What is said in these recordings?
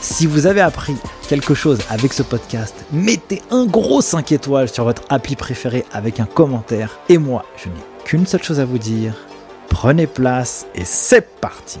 Si vous avez appris quelque chose avec ce podcast, mettez un gros 5 étoiles sur votre appli préféré avec un commentaire. Et moi, je n'ai qu'une seule chose à vous dire. Prenez place et c'est parti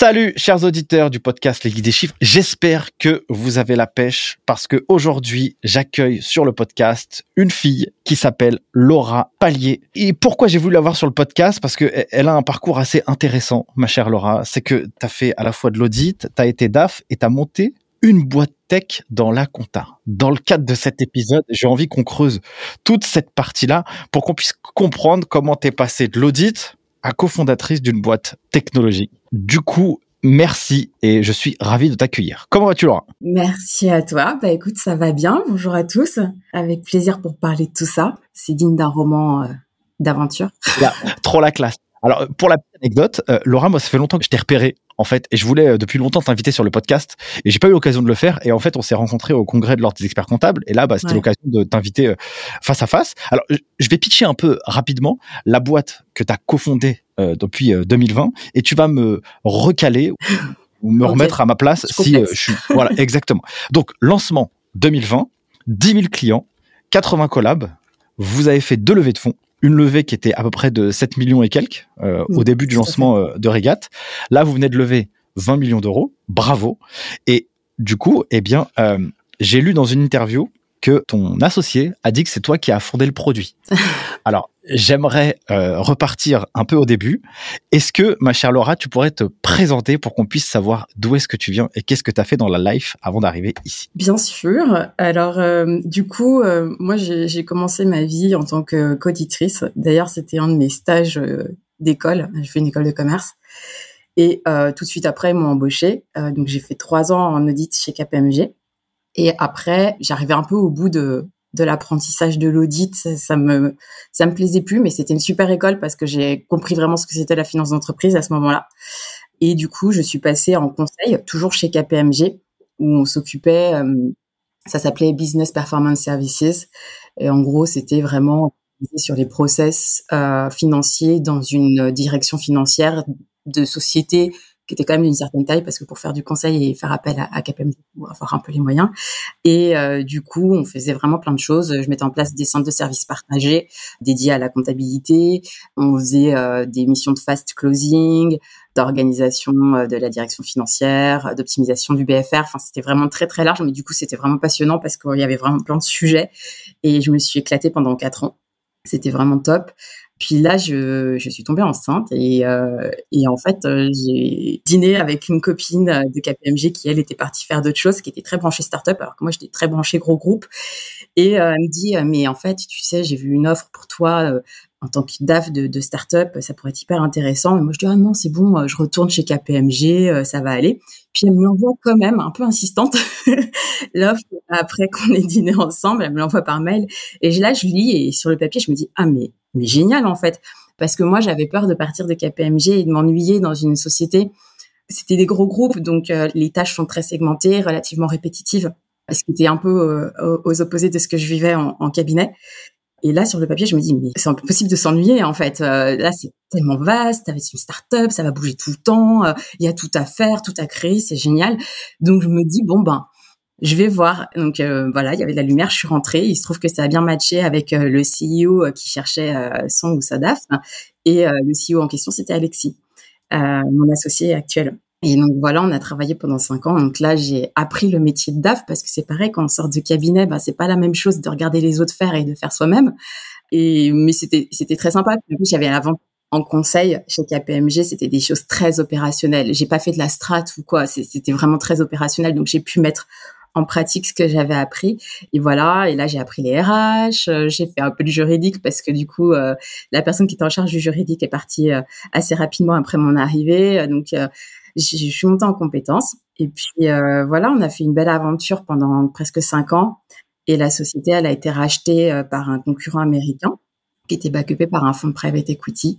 Salut chers auditeurs du podcast Les Guides des Chiffres, j'espère que vous avez la pêche parce que aujourd'hui j'accueille sur le podcast une fille qui s'appelle Laura Pallier. Et pourquoi j'ai voulu l'avoir sur le podcast? Parce que elle a un parcours assez intéressant, ma chère Laura. C'est que tu as fait à la fois de l'audit, tu as été DAF et tu as monté une boîte tech dans la compta. Dans le cadre de cet épisode, j'ai envie qu'on creuse toute cette partie-là pour qu'on puisse comprendre comment tu es passé de l'audit à cofondatrice d'une boîte technologique. Du coup, merci et je suis ravi de t'accueillir. Comment vas-tu Laura? Merci à toi. Bah écoute, ça va bien. Bonjour à tous. Avec plaisir pour parler de tout ça. C'est digne d'un roman euh, d'aventure. trop la classe. Alors, pour la petite anecdote, euh, Laura, moi, ça fait longtemps que je t'ai repéré, en fait, et je voulais euh, depuis longtemps t'inviter sur le podcast, et j'ai pas eu l'occasion de le faire. Et en fait, on s'est rencontrés au congrès de l'ordre des experts comptables, et là, bah, c'était l'occasion de t'inviter euh, face à face. Alors, je vais pitcher un peu rapidement la boîte que tu as cofondée depuis 2020, et tu vas me recaler ou me remettre à ma place si je suis. Voilà, exactement. Donc, lancement 2020, 10 000 clients, 80 collabs. Vous avez fait deux levées de fonds une levée qui était à peu près de 7 millions et quelques euh, au début du lancement euh, de Régate. Là, vous venez de lever 20 millions d'euros. Bravo. Et du coup, eh bien, euh, j'ai lu dans une interview que ton associé a dit que c'est toi qui as fondé le produit. Alors, j'aimerais euh, repartir un peu au début. Est-ce que, ma chère Laura, tu pourrais te présenter pour qu'on puisse savoir d'où est-ce que tu viens et qu'est-ce que tu as fait dans la life avant d'arriver ici? Bien sûr. Alors, euh, du coup, euh, moi, j'ai commencé ma vie en tant que qu'auditrice. D'ailleurs, c'était un de mes stages d'école. J'ai fait une école de commerce. Et tout de suite après, ils m'ont embauché. donc, j'ai fait trois ans en audit chez KPMG. Et après, j'arrivais un peu au bout de, de l'apprentissage de l'audit. Ça, me, ça me plaisait plus, mais c'était une super école parce que j'ai compris vraiment ce que c'était la finance d'entreprise à ce moment-là. Et du coup, je suis passée en conseil, toujours chez KPMG, où on s'occupait, euh, ça s'appelait Business Performance Services. Et en gros, c'était vraiment sur les process euh, financiers dans une direction financière de société qui était quand même d'une certaine taille parce que pour faire du conseil et faire appel à, à KPMG, avoir un peu les moyens. Et euh, du coup, on faisait vraiment plein de choses. Je mettais en place des centres de services partagés dédiés à la comptabilité. On faisait euh, des missions de fast closing, d'organisation euh, de la direction financière, d'optimisation du BFR. Enfin, c'était vraiment très très large, mais du coup, c'était vraiment passionnant parce qu'il y avait vraiment plein de sujets. Et je me suis éclatée pendant quatre ans. C'était vraiment top. Puis là, je, je suis tombée enceinte et, euh, et en fait, euh, j'ai dîné avec une copine de KPMG qui, elle, était partie faire d'autres choses, qui était très branchée start-up, alors que moi, j'étais très branchée gros groupe. Et euh, elle me dit, mais en fait, tu sais, j'ai vu une offre pour toi en tant que DAF de, de start-up, ça pourrait être hyper intéressant. Et moi, je dis, ah non, c'est bon, je retourne chez KPMG, ça va aller. Puis elle me l'envoie quand même, un peu insistante, l'offre, après qu'on ait dîné ensemble, elle me l'envoie par mail. Et là, je lis et sur le papier, je me dis, ah mais mais génial en fait, parce que moi j'avais peur de partir de KPMG et de m'ennuyer dans une société. C'était des gros groupes, donc euh, les tâches sont très segmentées, relativement répétitives, ce qui était un peu euh, aux opposés de ce que je vivais en, cabinet. Et là, sur le papier, je me dis, mais c'est impossible de s'ennuyer, en fait. Euh, là, c'est tellement vaste, avec une start-up, ça va bouger tout le temps, il y a tout à faire, tout à créer, c'est génial. Donc, je me dis, bon, ben, je vais voir. Donc euh, voilà, il y avait de la lumière, je suis rentrée. Il se trouve que ça a bien matché avec euh, le CEO euh, qui cherchait son ou sa DAF. Et le CEO en question, c'était Alexis, mon associé actuel. Et donc voilà, on a travaillé pendant cinq ans. Donc là, j'ai appris le métier de DAF parce que c'est pareil quand on sort de cabinet, bah c'est pas la même chose de regarder les autres faire et de faire soi-même. Et mais c'était c'était très sympa. J'avais en conseil chez KPMG, c'était des choses très opérationnelles. J'ai pas fait de la strat ou quoi, c'était vraiment très opérationnel. Donc j'ai pu mettre en pratique ce que j'avais appris. Et voilà, et là j'ai appris les RH, euh, j'ai fait un peu de juridique parce que du coup euh, la personne qui était en charge du juridique est partie euh, assez rapidement après mon arrivée. Donc je suis montée en compétences. Et puis voilà, on a fait une belle aventure pendant presque cinq ans. Et la société, elle a été rachetée par un concurrent américain qui était backupé par un fonds de private equity.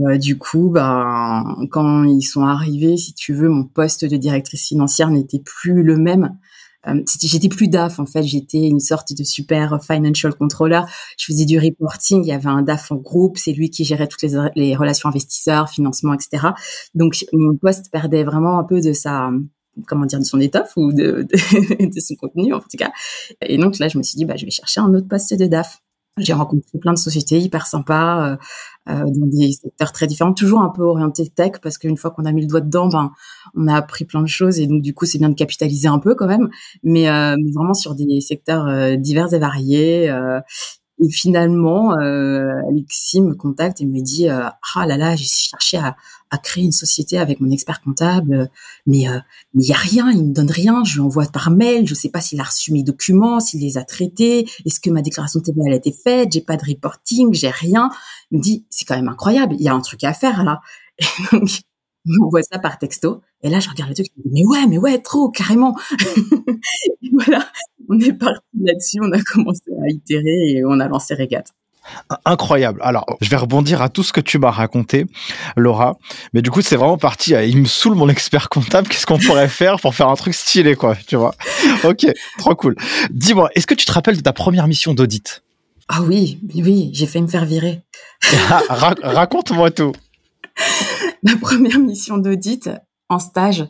Euh, du coup, ben, quand ils sont arrivés, si tu veux, mon poste de directrice financière n'était plus le même. Euh, j'étais plus DAF en fait, j'étais une sorte de super financial controller. Je faisais du reporting, il y avait un DAF en groupe, c'est lui qui gérait toutes les, relations investisseurs, financement, etc. Donc mon poste perdait vraiment un peu de sa comment dire de son étoffe ou de, de, de son contenu en tout cas. Et donc là, je me suis dit bah je vais chercher un autre poste de DAF. J'ai rencontré plein de sociétés hyper sympas euh, euh, dans des secteurs très différents, toujours un peu orientés tech parce qu'une fois qu'on a mis le doigt dedans, ben on a appris plein de choses et donc du coup c'est bien de capitaliser un peu quand même, mais, euh, vraiment sur des secteurs euh, divers et variés. Et finalement, euh, Alexis me contacte et me dit euh, ah là là, j'ai cherché à, à, créer une société avec mon expert comptable, mais euh, mais il y a rien, il me donne rien. Je lui envoie par mail, je sais pas s'il a reçu mes documents, s'il les a traités, est-ce que ma déclaration de TVA a été faite, j'ai pas de reporting, j'ai rien. Il me dit c'est quand même incroyable, il y a un truc à faire là. Donc m'envoie ça par texto. Et là, je regarde le truc, je me dis, mais ouais, mais ouais, trop, carrément. et voilà, on est parti là-dessus, on a commencé à itérer et on a lancé Régate. Incroyable. Alors, je vais rebondir à tout ce que tu m'as raconté, Laura. Mais du coup, c'est vraiment parti. Euh, il me saoule mon expert comptable. Qu'est-ce qu'on pourrait faire pour faire un truc stylé, quoi, tu vois? Ok, trop cool. Dis-moi, est-ce que tu te rappelles de ta première mission d'audit? Ah oui, oui, j'ai fait me faire virer. Raconte-moi tout. Ma première mission d'audit en stage,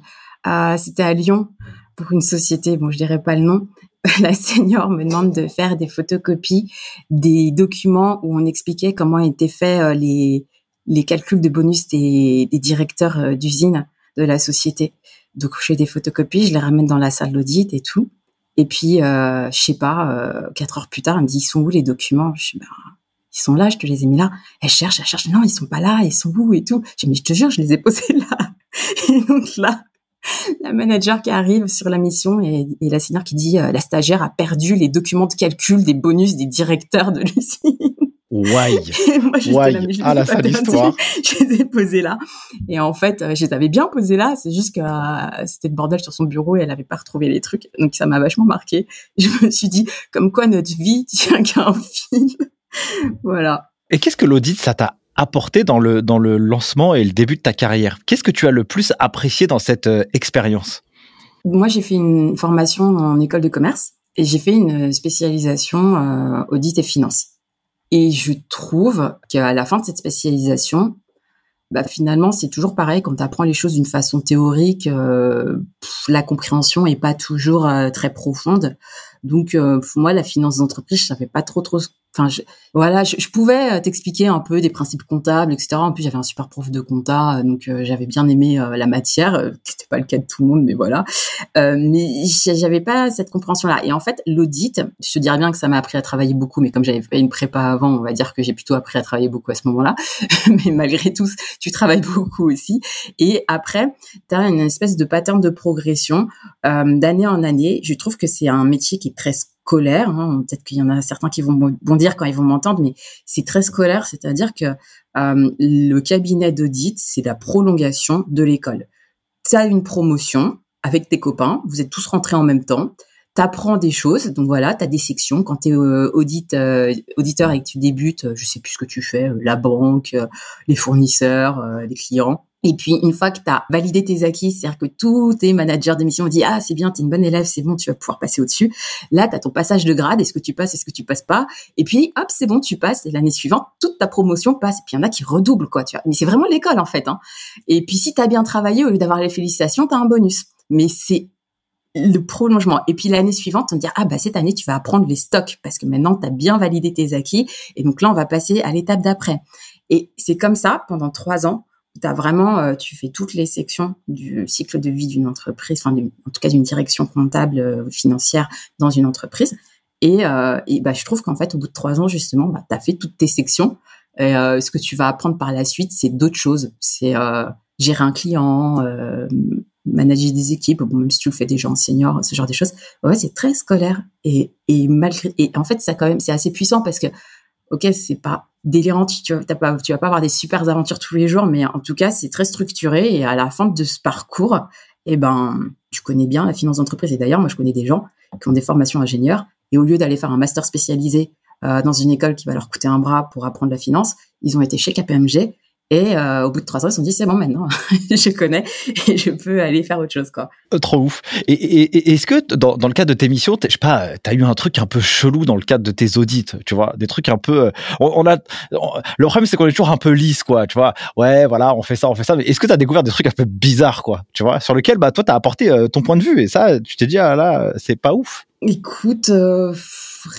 euh, c'était à Lyon pour une société. Bon, je dirais pas le nom, la senior me demande de faire des photocopies des documents où on expliquait comment étaient faits euh, les, les calculs de bonus des, des directeurs euh, d'usine de la société. Donc, je fais des photocopies, je les ramène dans la salle d'audit et tout. Et puis, euh, je sais pas, euh, quatre heures plus tard, elle me dit, ils sont où les documents? Je ben, sont là, je te les ai mis là. Elle cherche, elle cherche, non, ils sont pas là, ils sont où et tout. Je mais je te jure, je les ai posés là. Et donc là, la manager qui arrive sur la mission et, la senior qui dit euh, la stagiaire a perdu les documents de calcul des bonus des directeurs de l'usine. Ouais. Moi, à la fin de l'histoire. Je les ai posés là. Et en fait, euh, je les avais bien posés là. C'est juste que euh, c'était le bordel sur son bureau et elle avait pas retrouvé les trucs. Donc, ça m'a vachement marqué. Je me suis dit, comme quoi notre vie tient qu'à un fil. voilà. Et qu'est-ce que l'audit, ça t'a apporté dans le, dans le lancement et le début de ta carrière? Qu'est-ce que tu as le plus apprécié dans cette euh, expérience? Moi, j'ai fait une formation en école de commerce et j'ai fait une spécialisation euh, audit et finance. Et je trouve qu'à la fin de cette spécialisation, bah, finalement, c'est toujours pareil quand tu apprends les choses d'une façon théorique, euh, la compréhension est pas toujours euh, très profonde. Donc, pour moi, la finance d'entreprise, je savais pas trop trop Enfin, voilà, je, pouvais euh, t'expliquer un peu des principes comptables, etc. En plus, j'avais un super prof de compta, euh, donc euh, j'avais bien aimé la matière. C'était pas le cas de tout le monde, mais voilà. Euh, mais j'avais pas cette compréhension-là. Et en fait, l'audit, je te dirais bien que ça m'a appris à travailler beaucoup, mais comme j'avais fait une prépa avant, on va dire que j'ai plutôt appris à travailler beaucoup à ce moment-là. mais malgré tout, tu travailles beaucoup aussi. Et après, tu as une espèce de pattern de progression d'année en année. Je trouve que c'est un métier qui très scolaire. Hein. Peut-être qu'il y en a certains qui vont bondir quand ils vont m'entendre, mais c'est très scolaire, c'est-à-dire que euh, le cabinet d'audit, c'est la prolongation de l'école. Tu as une promotion avec tes copains, vous êtes tous rentrés en même temps, tu apprends des choses, donc voilà, tu as des sections. Quand tu es euh, audit, euh, auditeur et que tu débutes, je sais plus ce que tu fais, la banque, les fournisseurs, les clients, et puis, une fois que tu as validé tes acquis, c'est-à-dire que tous tes managers de mission ont dit, ah, c'est bien, tu es une bonne élève, c'est bon, tu vas pouvoir passer au-dessus. Là, tu as ton passage de grade, est-ce que tu passes, est-ce que tu passes pas? Et puis, hop, c'est bon, tu passes, et l'année suivante, toute ta promotion passe. Et puis, il y en a qui redoublent, quoi, tu vois. Mais c'est vraiment l'école, en fait. Hein. Et puis, si tu as bien travaillé, au lieu d'avoir les félicitations, tu as un bonus. Mais c'est le prolongement. Et puis l'année suivante, on dit ah bah cette année tu vas apprendre les stocks parce que maintenant tu as bien validé tes acquis et donc là on va passer à l'étape d'après. Et c'est comme ça pendant trois ans as vraiment, euh, tu fais toutes les sections du cycle de vie d'une entreprise, enfin, en tout cas d'une direction comptable euh, financière dans une entreprise. Et, euh, et bah, je trouve qu'en fait, au bout de trois ans, justement, bah, tu fait toutes tes sections. Et, ce que tu vas apprendre par la suite, c'est d'autres choses. C'est gérer un client, manager des équipes, bon, même si tu le fais déjà en senior, ce genre de choses. Ouais, c'est très scolaire et, et malgré et en fait ça quand même c'est assez puissant parce que ok c'est pas délirant, tu, vas pas, tu vas pas avoir des super aventures tous les jours, mais en tout cas c'est très structuré et à la fin de ce parcours, eh ben tu connais bien la finance d'entreprise. Et d'ailleurs moi je connais des gens qui ont des formations ingénieurs et au lieu d'aller faire un master spécialisé euh, dans une école qui va leur coûter un bras pour apprendre la finance, ils ont été chez KPMG et euh, au bout de trois ans, ils se sont dit c'est bon maintenant, je connais et je peux aller faire autre chose quoi. Euh, trop ouf. Et, et, est-ce que dans, dans, le cadre de tes missions, je sais pas, t'as eu un truc un peu chelou dans le cadre de tes audits, tu vois, des trucs un peu. Euh, on, a le problème c'est qu'on est toujours un peu lisse quoi, tu vois? Ouais, voilà, on fait ça, on fait ça. Mais est-ce que t'as découvert des trucs un peu bizarres quoi, tu vois, sur lequel bah toi t'as apporté ton point de vue et ça, tu t'es dit ah là c'est pas ouf. Écoute,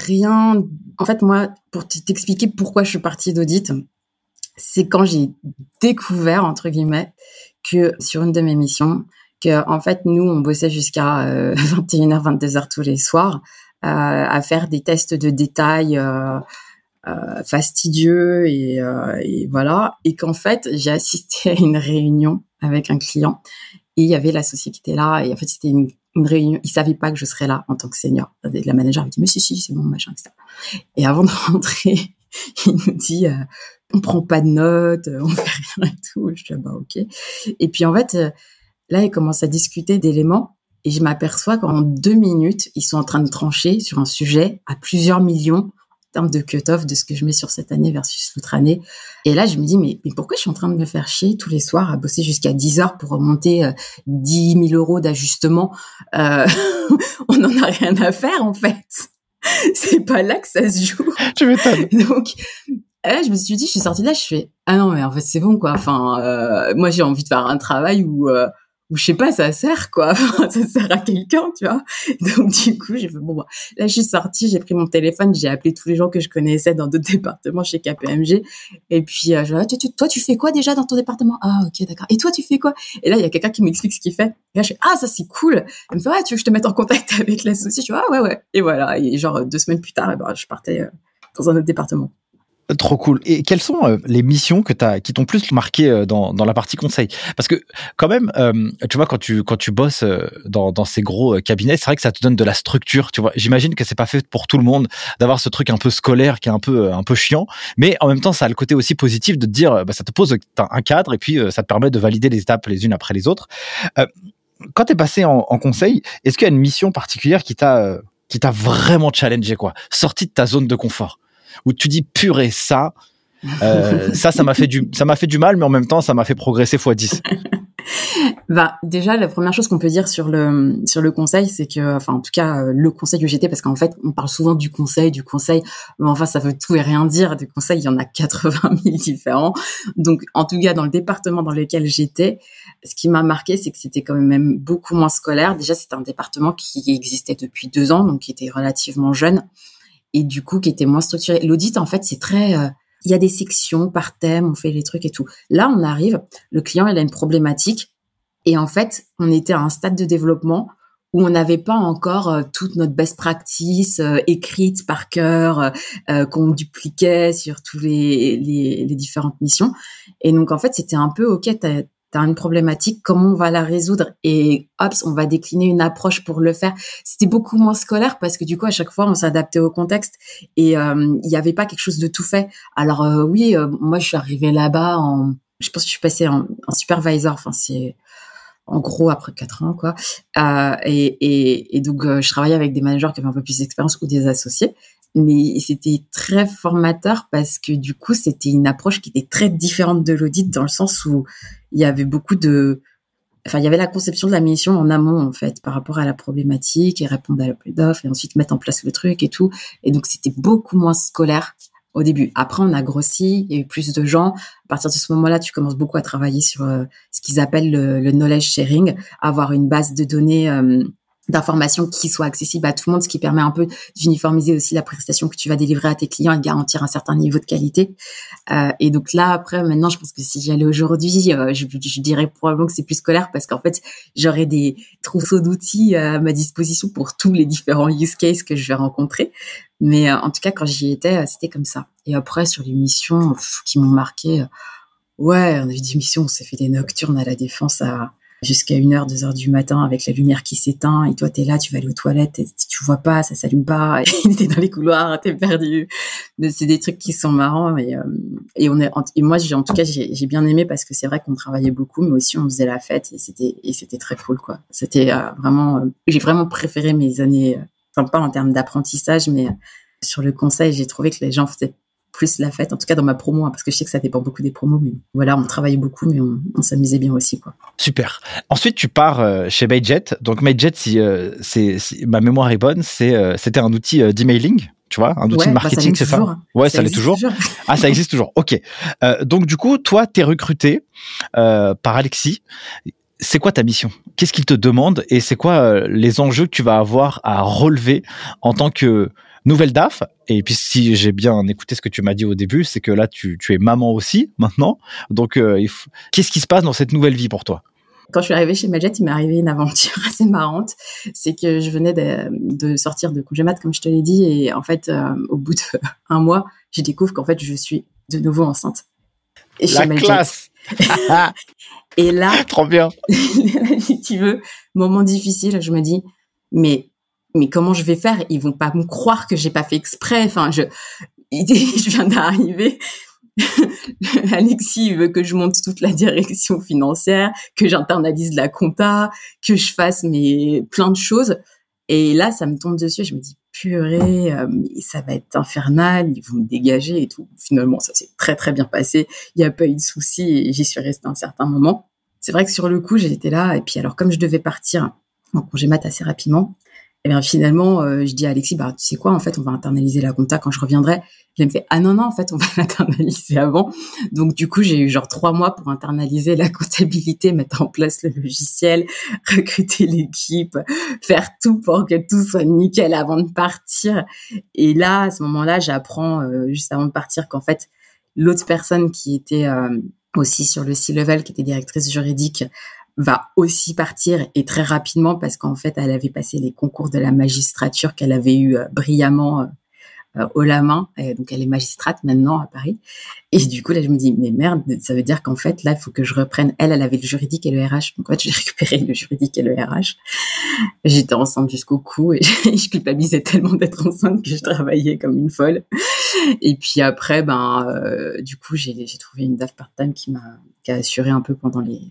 rien. En fait moi, pour t'expliquer pourquoi je suis partie d'audit c'est quand j'ai découvert entre guillemets que sur une de mes missions que en fait nous on bossait jusqu'à 21h euh, 22h tous les soirs euh, à faire des tests de détail euh, fastidieux et, voilà. Et qu'en fait j'ai assisté à une réunion avec un client et il y avait l'associé qui était là et en fait c'était une, une, réunion. Il savait pas que je serais là en tant que senior. La manager avait dit mais si si c'est bon machin etc et avant de rentrer il nous dit on prend pas de notes, euh, on fait rien et tout. Je dis, ah bah, ok. Et puis, en fait, euh, là, ils commencent à discuter d'éléments et je m'aperçois qu'en deux minutes, ils sont en train de trancher sur un sujet à plusieurs millions en termes de cut-off de ce que je mets sur cette année versus l'autre année. Et là, je me dis, mais, mais, pourquoi je suis en train de me faire chier tous les soirs à bosser jusqu'à 10 heures pour remonter euh, 10 000 euros d'ajustement euh, On n'en a rien à faire, en fait. C'est pas là que ça se joue. Tu m'étonnes. Donc, eh, je me suis dit, je suis sortie de là, je fais ah non mais en fait c'est bon quoi. Enfin, euh, moi j'ai envie de faire un travail où euh, où je sais pas, ça sert quoi. ça sert à quelqu'un, tu vois. Donc du coup j'ai fait bon bah, là je suis sortie, j'ai pris mon téléphone, j'ai appelé tous les gens que je connaissais dans d'autres départements chez KPMG. Et puis euh, je dis, ah, toi tu fais quoi déjà dans ton département? Ah ok d'accord. Et toi tu fais quoi? Et là il y a quelqu'un qui m'explique ce qu'il fait. Et là je fais ah ça c'est cool. Elle me fait ouais tu veux que je te mette en contact avec l'associé Je ah ouais ouais. Et voilà. Et genre deux semaines plus tard, eh ben, je partais euh, dans un autre département. Trop cool. Et quelles sont euh, les missions que qui t'ont plus marqué euh, dans, dans la partie conseil? Parce que quand même, euh, tu vois, quand tu quand tu bosses dans, dans ces gros cabinets, c'est vrai que ça te donne de la structure. Tu vois, j'imagine que c'est pas fait pour tout le monde d'avoir ce truc un peu scolaire qui est un peu un peu chiant, mais en même temps, ça a le côté aussi positif de te dire, bah, ça te pose un cadre et puis ça te permet de valider les étapes les unes après les autres. quand tu es passé en, en conseil, est-ce qu'il y a une mission particulière qui t'a qui t'a vraiment challengé quoi, sorti de ta zone de confort où tu dis purée ça euh, ça ça m'a fait du ça m'a fait du mal mais en même temps ça m'a fait progresser x 10 bah déjà la première chose qu'on peut dire sur le sur le conseil c'est que enfin en tout cas euh, le conseil j'étais parce qu'en fait on parle souvent du conseil du conseil mais enfin ça veut tout et rien dire. Des conseils il y en a 80 000 différents. Donc en tout cas dans le département dans lequel j'étais ce qui m'a marqué c'est que c'était quand même beaucoup moins scolaire. Déjà c'était un département qui existait depuis deux ans donc qui était relativement jeune et du coup qui était moins structuré. L'audit, en fait, c'est très... Euh, il y a des sections par thème, on fait les trucs et tout. Là, on arrive, le client, il a une problématique. Et en fait, on était à un stade de développement où on n'avait pas encore euh, toute notre best practice euh, écrite par cœur, qu'on dupliquait sur tous les, les, les, différentes missions. Et donc, en fait, c'était un peu, OK, tu une problématique, comment on va la résoudre? Et hop, on va décliner une approche pour le faire. C'était beaucoup moins scolaire parce que du coup à chaque fois on s'adaptait au contexte et euh, il n'y avait pas quelque chose de tout fait. Alors euh, oui, euh, moi je suis arrivée là-bas en, je pense que je suis passée en, en supervisor. Enfin c'est en gros après quatre ans quoi. Et, et, et, donc je travaillais avec des managers qui avaient un peu plus d'expérience ou des associés mais c'était très formateur parce que du coup c'était une approche qui était très différente de l'audit dans le sens où il y avait beaucoup de enfin il y avait la conception de la mission en amont en fait par rapport à la problématique et répondre à l'appel d'offres et ensuite mettre en place le truc et tout et donc c'était beaucoup moins scolaire au début. Après, on a grossi, il y a eu plus de gens. À partir de ce moment-là, tu commences beaucoup à travailler sur euh, ce qu'ils appellent le, knowledge sharing, avoir une base de données euh, d'informations qui soient accessibles à tout le monde, ce qui permet un peu d'uniformiser aussi la prestation que tu vas délivrer à tes clients et garantir un certain niveau de qualité. Euh, et donc là, après, maintenant, je pense que si j'allais aujourd'hui, euh, je, je, dirais probablement que c'est plus scolaire parce qu'en fait, j'aurais des trousseaux d'outils à ma disposition pour tous les différents use cases que je vais rencontrer. Mais en tout cas, quand j'y étais, c'était comme ça. Et après, sur les missions qui m'ont marqué, ouais, on a eu des missions, on s'est fait des nocturnes à la défense à jusqu'à 1h, 2h du matin avec la lumière qui s'éteint et toi t'es là, tu vas aller aux toilettes et tu vois pas, ça s'allume pas, t'es dans les couloirs, t'es perdu. C'est des trucs qui sont marrants et, euh, et on est et moi en tout cas j'ai bien aimé parce que c'est vrai qu'on travaillait beaucoup mais aussi on faisait la fête et c'était et c'était très cool quoi. C'était euh, vraiment euh, j'ai vraiment préféré mes années enfin pas en termes d'apprentissage mais sur le conseil, j'ai trouvé que les gens faisaient plus la fête, en tout cas dans ma promo, hein, parce que je sais que ça dépend beaucoup des promos, mais voilà, on travaillait beaucoup, mais on, s'amusait bien aussi, quoi. Super. Ensuite, tu pars euh, chez Mayjet. Donc Mayjet, si, euh, c'est, ma mémoire est bonne, c'est, euh, c'était un outil d'emailing. Tu vois, un outil de bah, marketing, c'est ça Ouais, ça, l'est toujours. Ah, ça existe toujours. Ok. donc du coup, toi, t'es recruté par Alexis c'est quoi ta mission? Qu'est-ce qu'il te demande et c'est quoi les enjeux que tu vas avoir à relever en tant que nouvelle DAF. Et puis si j'ai bien écouté ce que tu m'as dit au début, c'est que là tu, es maman aussi maintenant. Donc euh, qu'est-ce qui se passe dans cette nouvelle vie pour toi? Quand je suis arrivée chez Majet, il m'est arrivé une aventure assez marrante. C'est que je venais de, sortir de congé mat, comme je te l'ai dit, et en fait, euh, au bout d'un mois, je découvre qu'en fait, je suis de nouveau enceinte. Et La classe. et là, trop bien. si tu veux, moment difficile, je me dis, mais mais comment je vais faire? Ils vont pas me croire que j'ai pas fait exprès. Enfin, je, je viens d'arriver. Alexis veut que je monte toute la direction financière, que j'internalise la compta, que je fasse mes plein de choses. Et là, ça me tombe dessus. Je me dis purée, euh, ça va être infernal. Ils vont me dégager et tout. Finalement, ça s'est très très bien passé. Il n'y a pas eu de souci j'y suis restée un certain moment. C'est vrai que sur le coup, j'étais là. Et puis alors, comme je devais partir en congé assez rapidement, et bien finalement, euh, je dis à Alexis, bah tu sais quoi, en fait, on va internaliser la compta quand je reviendrai. Il me fait, ah non non, en fait, on va l'internaliser avant. Donc du coup, j'ai eu genre trois mois pour internaliser la comptabilité, mettre en place le logiciel, recruter l'équipe, faire tout pour que tout soit nickel avant de partir. Et là, à ce moment-là, j'apprends euh, juste avant de partir qu'en fait, l'autre personne qui était euh, aussi sur le C-level, qui était directrice juridique, va aussi partir et très rapidement parce qu'en fait, elle avait passé les concours de la magistrature qu'elle avait eu euh, brillamment euh, euh, haut la main. Donc, elle est magistrate maintenant à Paris. Et du coup, là, je me dis, mais merde, ça veut dire qu'en fait, là, il faut que je reprenne. Elle, elle avait le juridique et le RH. Donc, en fait, j'ai récupéré le juridique et le RH. J'étais enceinte jusqu'au cou et je culpabilisais tellement d'être enceinte que je travaillais comme une folle. Et puis après, ben, du coup, j'ai trouvé une DAF part-time qui m'a qui a assuré un peu pendant les,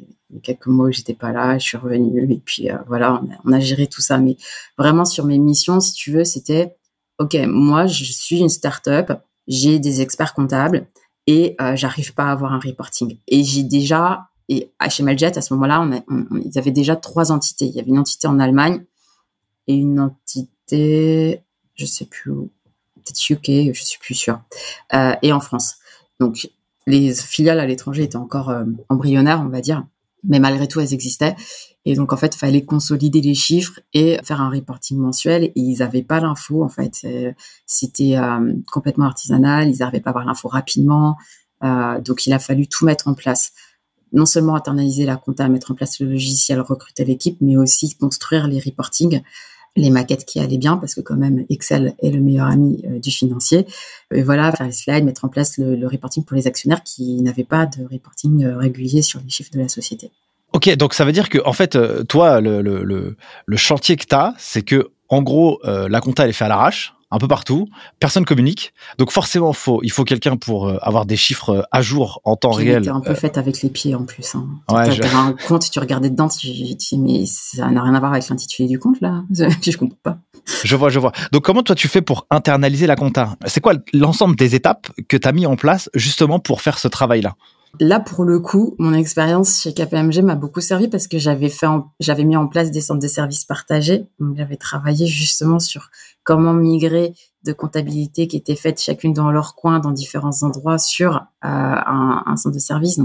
quelques mois où j'étais pas là. Je suis revenue et puis euh, voilà, on a, géré tout ça. Mais vraiment sur mes missions, si tu veux, c'était ok, moi je suis une start-up, j'ai des experts comptables et euh, j'arrive pas à avoir un reporting. Et j'ai déjà et chez Maljet à ce moment-là, ils avaient déjà trois entités. Il y avait une entité en Allemagne et une entité, je sais plus où, peut-être UK, je suis plus sûre, euh, et en France. Donc les filiales à l'étranger étaient encore euh, embryonnaires, on va dire, mais malgré tout, elles existaient. Et donc, en fait, il fallait consolider les chiffres et faire un reporting mensuel. Et ils n'avaient pas l'info, en fait. Euh, c'était euh, complètement artisanal, ils n'arrivaient pas à avoir l'info rapidement. donc, il a fallu tout mettre en place. Non seulement internaliser la compta, mettre en place le logiciel, recruter l'équipe, mais aussi construire les reportings les maquettes qui allaient bien parce que quand même Excel est le meilleur ami euh, du financier. Et voilà, faire les slides, mettre en place le, reporting pour les actionnaires qui n'avaient pas de reporting euh, régulier sur les chiffres de la société. Ok, donc ça veut dire que en fait, euh, toi, le, chantier que tu as, c'est que en gros, la compta elle est faite à l'arrache un peu partout, personne communique. Donc forcément, faut, il faut quelqu'un pour euh, avoir des chiffres euh, à jour en temps réel. T'es un peu fait avec les pieds en plus. Hein. Ouais, tu un compte, tu regardais dedans, tu dis mais ça n'a rien à voir avec l'intitulé du compte là. je comprends pas. Je vois, je vois. Donc comment toi tu fais pour internaliser la compta? C'est quoi l'ensemble des étapes que tu as mis en place justement pour faire ce travail-là? Là, pour le coup, mon expérience chez KPMG m'a beaucoup servi parce que j'avais fait, j'avais mis en place des centres de services partagés. Donc, j'avais travaillé justement sur comment migrer de comptabilité qui étaient faites chacune dans leur coin, dans différents endroits, sur euh, un, centre de service.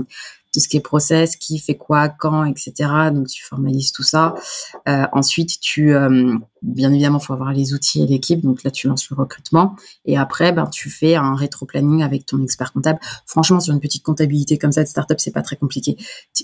Tout ce qui est process, qui fait quoi, quand, etc. Donc tu formalises tout ça. Euh, ensuite, tu, euh, bien évidemment, faut avoir les outils et l'équipe. Donc là, tu lances le recrutement et après, ben tu fais un rétro-planning avec ton expert comptable. Franchement, sur une petite comptabilité comme ça de startup, c'est pas très compliqué.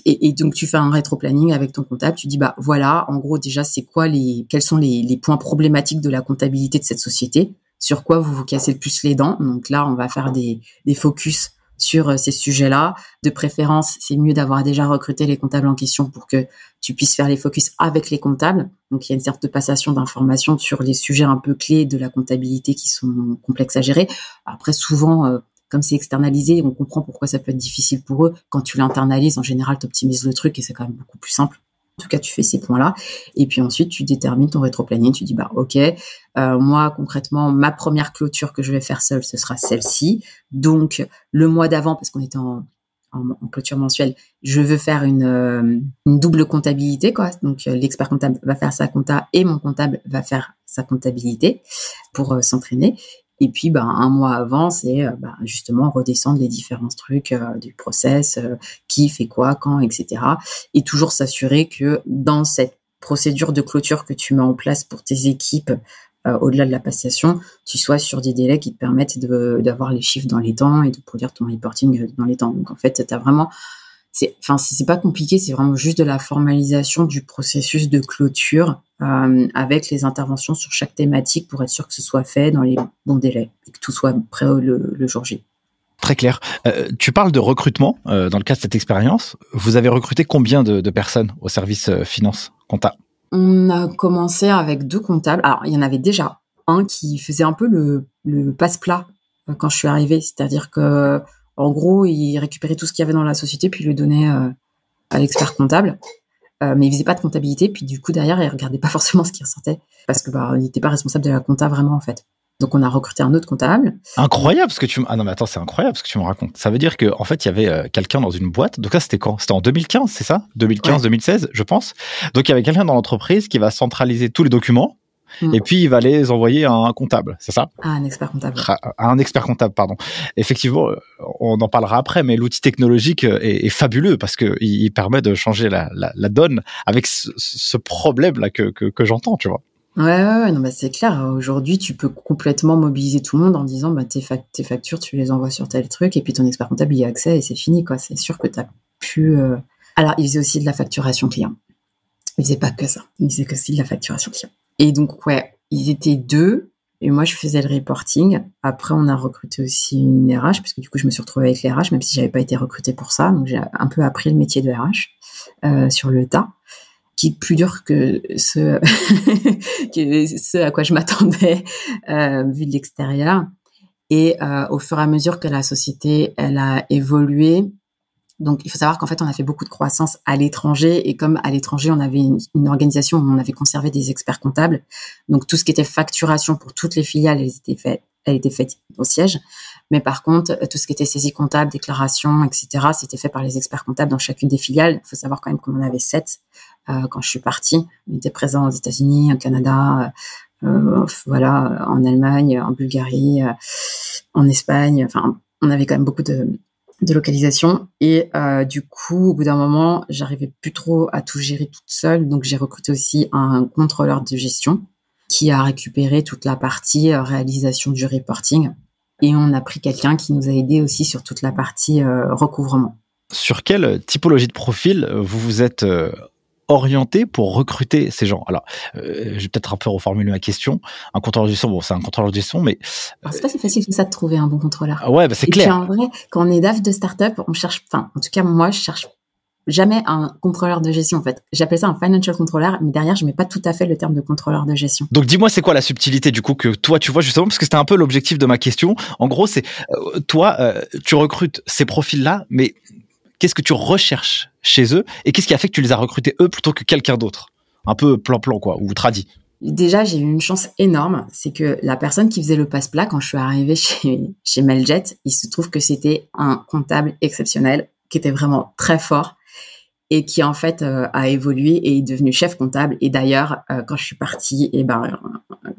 Et, et, donc tu fais un rétro-planning avec ton comptable. Tu dis bah voilà, en gros déjà, c'est quoi les, quels sont les, les points problématiques de la comptabilité de cette société? Sur quoi vous vous cassez le plus les dents? Donc là, on va faire des, des focus sur euh, ces sujets-là. De préférence, c'est mieux d'avoir déjà recruté les comptables en question pour que tu puisses faire les focus avec les comptables. Donc il y a une sorte de passation d'informations sur les sujets un peu clés de la comptabilité qui sont complexes à gérer. Après, souvent, euh, comme c'est externalisé, on comprend pourquoi ça peut être difficile pour eux. Quand tu l'internalises, en général, tu optimises le truc et c'est quand même beaucoup plus simple. En tout cas, tu fais ces points-là. Et puis ensuite, tu détermines ton rétro-planning. Tu dis, bah, OK, euh, moi, concrètement, ma première clôture que je vais faire seule, ce sera celle-ci. Donc, le mois d'avant, parce qu'on était en, clôture mensuelle, je veux faire une, euh, double comptabilité. Donc, euh, l'expert comptable va faire sa compta et mon comptable va faire sa comptabilité pour s'entraîner. Et puis, ben, un mois avant, c'est euh, ben, justement redescendre les différents trucs euh, du process, euh, qui fait quoi, quand, etc. Et toujours s'assurer que dans cette procédure de clôture que tu mets en place pour tes équipes, au-delà de la passation, tu sois sur des délais qui te permettent d'avoir les chiffres dans les temps et de produire ton reporting dans les temps. Donc en fait, tu as vraiment c'est enfin c'est pas compliqué, c'est vraiment juste de la formalisation du processus de clôture euh, avec les interventions sur chaque thématique pour être sûr que ce soit fait dans les bons délais et que tout soit prêt le, jour J. Très clair. Euh, tu parles de recrutement euh, dans le cadre de cette expérience. Vous avez recruté combien de, personnes au service finance compta? On a commencé avec deux comptables. Alors il y en avait déjà un qui faisait un peu le, le passe-plat quand je suis arrivée, c'est-à-dire que en gros, il récupérait tout ce qu'il y avait dans la société, puis il le donnait euh, à l'expert comptable. Euh, mais il faisait pas de comptabilité, puis du coup derrière, il regardait pas forcément ce qui ressortait parce que bah, il n'était pas responsable de la compta vraiment en fait. Donc on a recruté un autre comptable. Incroyable ce que tu ah non mais attends c'est incroyable ce que tu me racontes. Ça veut dire que en fait il y avait euh, quelqu'un dans une boîte. Donc là c'était quand? C'était en 2015 c'est ça? 2015 2016 je pense. Donc il y avait quelqu'un dans l'entreprise qui va centraliser tous les documents Mm. Et puis, il va les envoyer à un comptable, c'est ça? À un expert comptable. À un expert comptable, pardon. Effectivement, euh, on en parlera après, mais l'outil technologique euh, est, fabuleux parce qu'il il permet de changer la, donne avec ce, problème-là que, que, j'entends, tu vois. Ouais, ouais, non, bah c'est clair. Aujourd'hui, tu peux complètement mobiliser tout le monde en disant, bah, tes, tes, factures, tu les envoies sur tel truc, et puis ton expert comptable y a accès et c'est fini, quoi. C'est sûr que tu as pu. Euh, alors, il faisait aussi de la facturation client. Il faisait pas que ça. Il faisait aussi de la facturation client. Et donc, ouais, ils étaient deux. Et moi, je faisais le reporting. Après, on a recruté aussi une RH, parce que du coup, je me suis retrouvée avec les RH, même si j'avais pas été recrutée pour ça. Donc, j'ai un peu appris le métier de RH euh, sur le tas, qui est plus dur que ce, que ce à quoi je m'attendais euh, vu de l'extérieur. Et euh, au fur et à mesure que la société, elle a évolué, donc, il faut savoir qu'en fait, on a fait beaucoup de croissance à l'étranger et comme à l'étranger, on avait une, organisation où on avait conservé des experts comptables. Donc, tout ce qui était facturation pour toutes les filiales, elle était faite, au siège. Mais par contre, tout ce qui était saisie comptable, déclaration, etc., c'était fait par les experts comptables dans chacune des filiales. Il faut savoir quand même qu'on en avait sept euh, quand je suis partie. On était présents aux États-Unis, au Canada, euh, euh, voilà, en Allemagne, en Bulgarie, en Espagne. Enfin, on avait quand même beaucoup de, de localisation. Et euh, du coup, au bout d'un moment, j'arrivais plus trop à tout gérer toute seule. Donc, j'ai recruté aussi un contrôleur de gestion qui a récupéré toute la partie euh, réalisation du reporting. Et on a pris quelqu'un qui nous a aidé aussi sur toute la partie euh, recouvrement. Sur quelle typologie de profil vous vous êtes orienté pour recruter ces gens Alors, euh, je vais peut-être un peu reformuler ma question. Un contrôleur de gestion, bon, c'est un contrôleur de gestion, mais c'est pas si facile que ça de trouver un bon contrôleur. Ah ouais, bah c'est clair. en vrai, quand on est DAF de startup, on cherche, enfin, en tout cas moi, je cherche jamais un contrôleur de gestion en fait. J'appelle ça un financial controller, mais derrière je mets pas tout à fait le terme de contrôleur de gestion. Donc dis-moi c'est quoi la subtilité du coup que toi tu vois justement parce que c'était un peu l'objectif de ma question. En gros c'est euh, toi euh, tu recrutes ces profils là, mais qu'est-ce que tu recherches chez eux et qu'est-ce qui a fait que tu les as recrutés eux plutôt que quelqu'un d'autre? Un peu plan-plan quoi, ou tradit. Déjà, j'ai eu une chance énorme, c'est que la personne qui faisait le passe-plat quand je suis arrivée chez, chez Meljet, il se trouve que c'était un comptable exceptionnel qui était vraiment très fort et qui en fait euh, a évolué et est devenu chef comptable. Et d'ailleurs, euh, quand je suis partie, et eh ben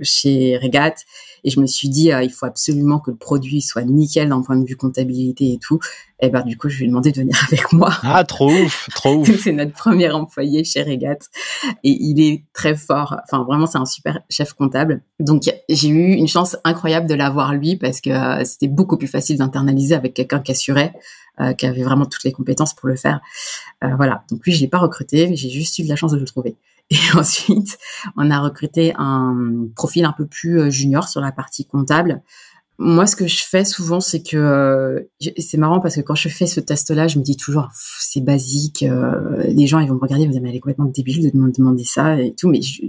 chez Regat, et je me suis dit euh, il faut absolument que le produit soit nickel d'un point de vue comptabilité et tout. Et ben du coup, je lui ai demandé de venir avec moi. Ah trop ouf, trop ouf. c'est notre premier employé chez Regat et il est très fort. Enfin vraiment, c'est un super chef comptable. Donc j'ai eu une chance incroyable de l'avoir lui parce que c'était beaucoup plus facile d'internaliser avec quelqu'un qui assurait qui avait vraiment toutes les compétences pour le faire. voilà. Donc lui, je l'ai pas recruté, mais j'ai juste eu de la chance de le trouver. Et ensuite, on a recruté un profil un peu plus junior sur la partie comptable moi, ce que je fais souvent, c'est que euh, c'est marrant parce que quand je fais ce test-là, je me dis toujours c'est basique. Euh, les gens ils vont me regarder, ils vont me dire mais elle est complètement débile de me demander ça et tout. Mais je,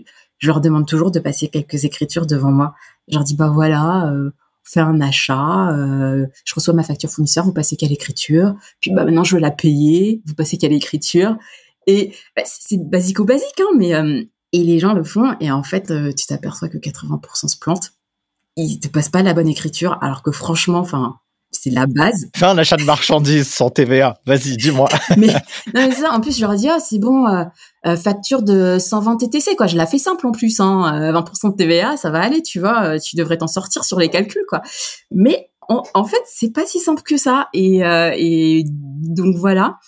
leur demande toujours de passer quelques écritures devant moi. Je leur dis bah voilà, euh, fait un achat, euh, je reçois ma facture fournisseur, vous passez quelle écriture Puis bah maintenant je veux la payer, vous passez quelle écriture Et bah, c'est basico-basique, hein, mais et les gens le font. Et en fait tu t'aperçois que 80% se plantent. Il te passe pas la bonne écriture, alors que franchement, enfin, c'est la base. Fais un achat de marchandises sans TVA. Vas-y, dis-moi. mais, non, mais ça, en plus, je leur ai dit, ah, c'est bon, euh, euh, facture de 120 TTC, quoi. Je la fais simple en plus, hein. 20% euh, de TVA, ça va aller, tu vois. Tu devrais t'en sortir sur les calculs, quoi. Mais en, fait, c'est pas si simple que ça. Et, et donc voilà.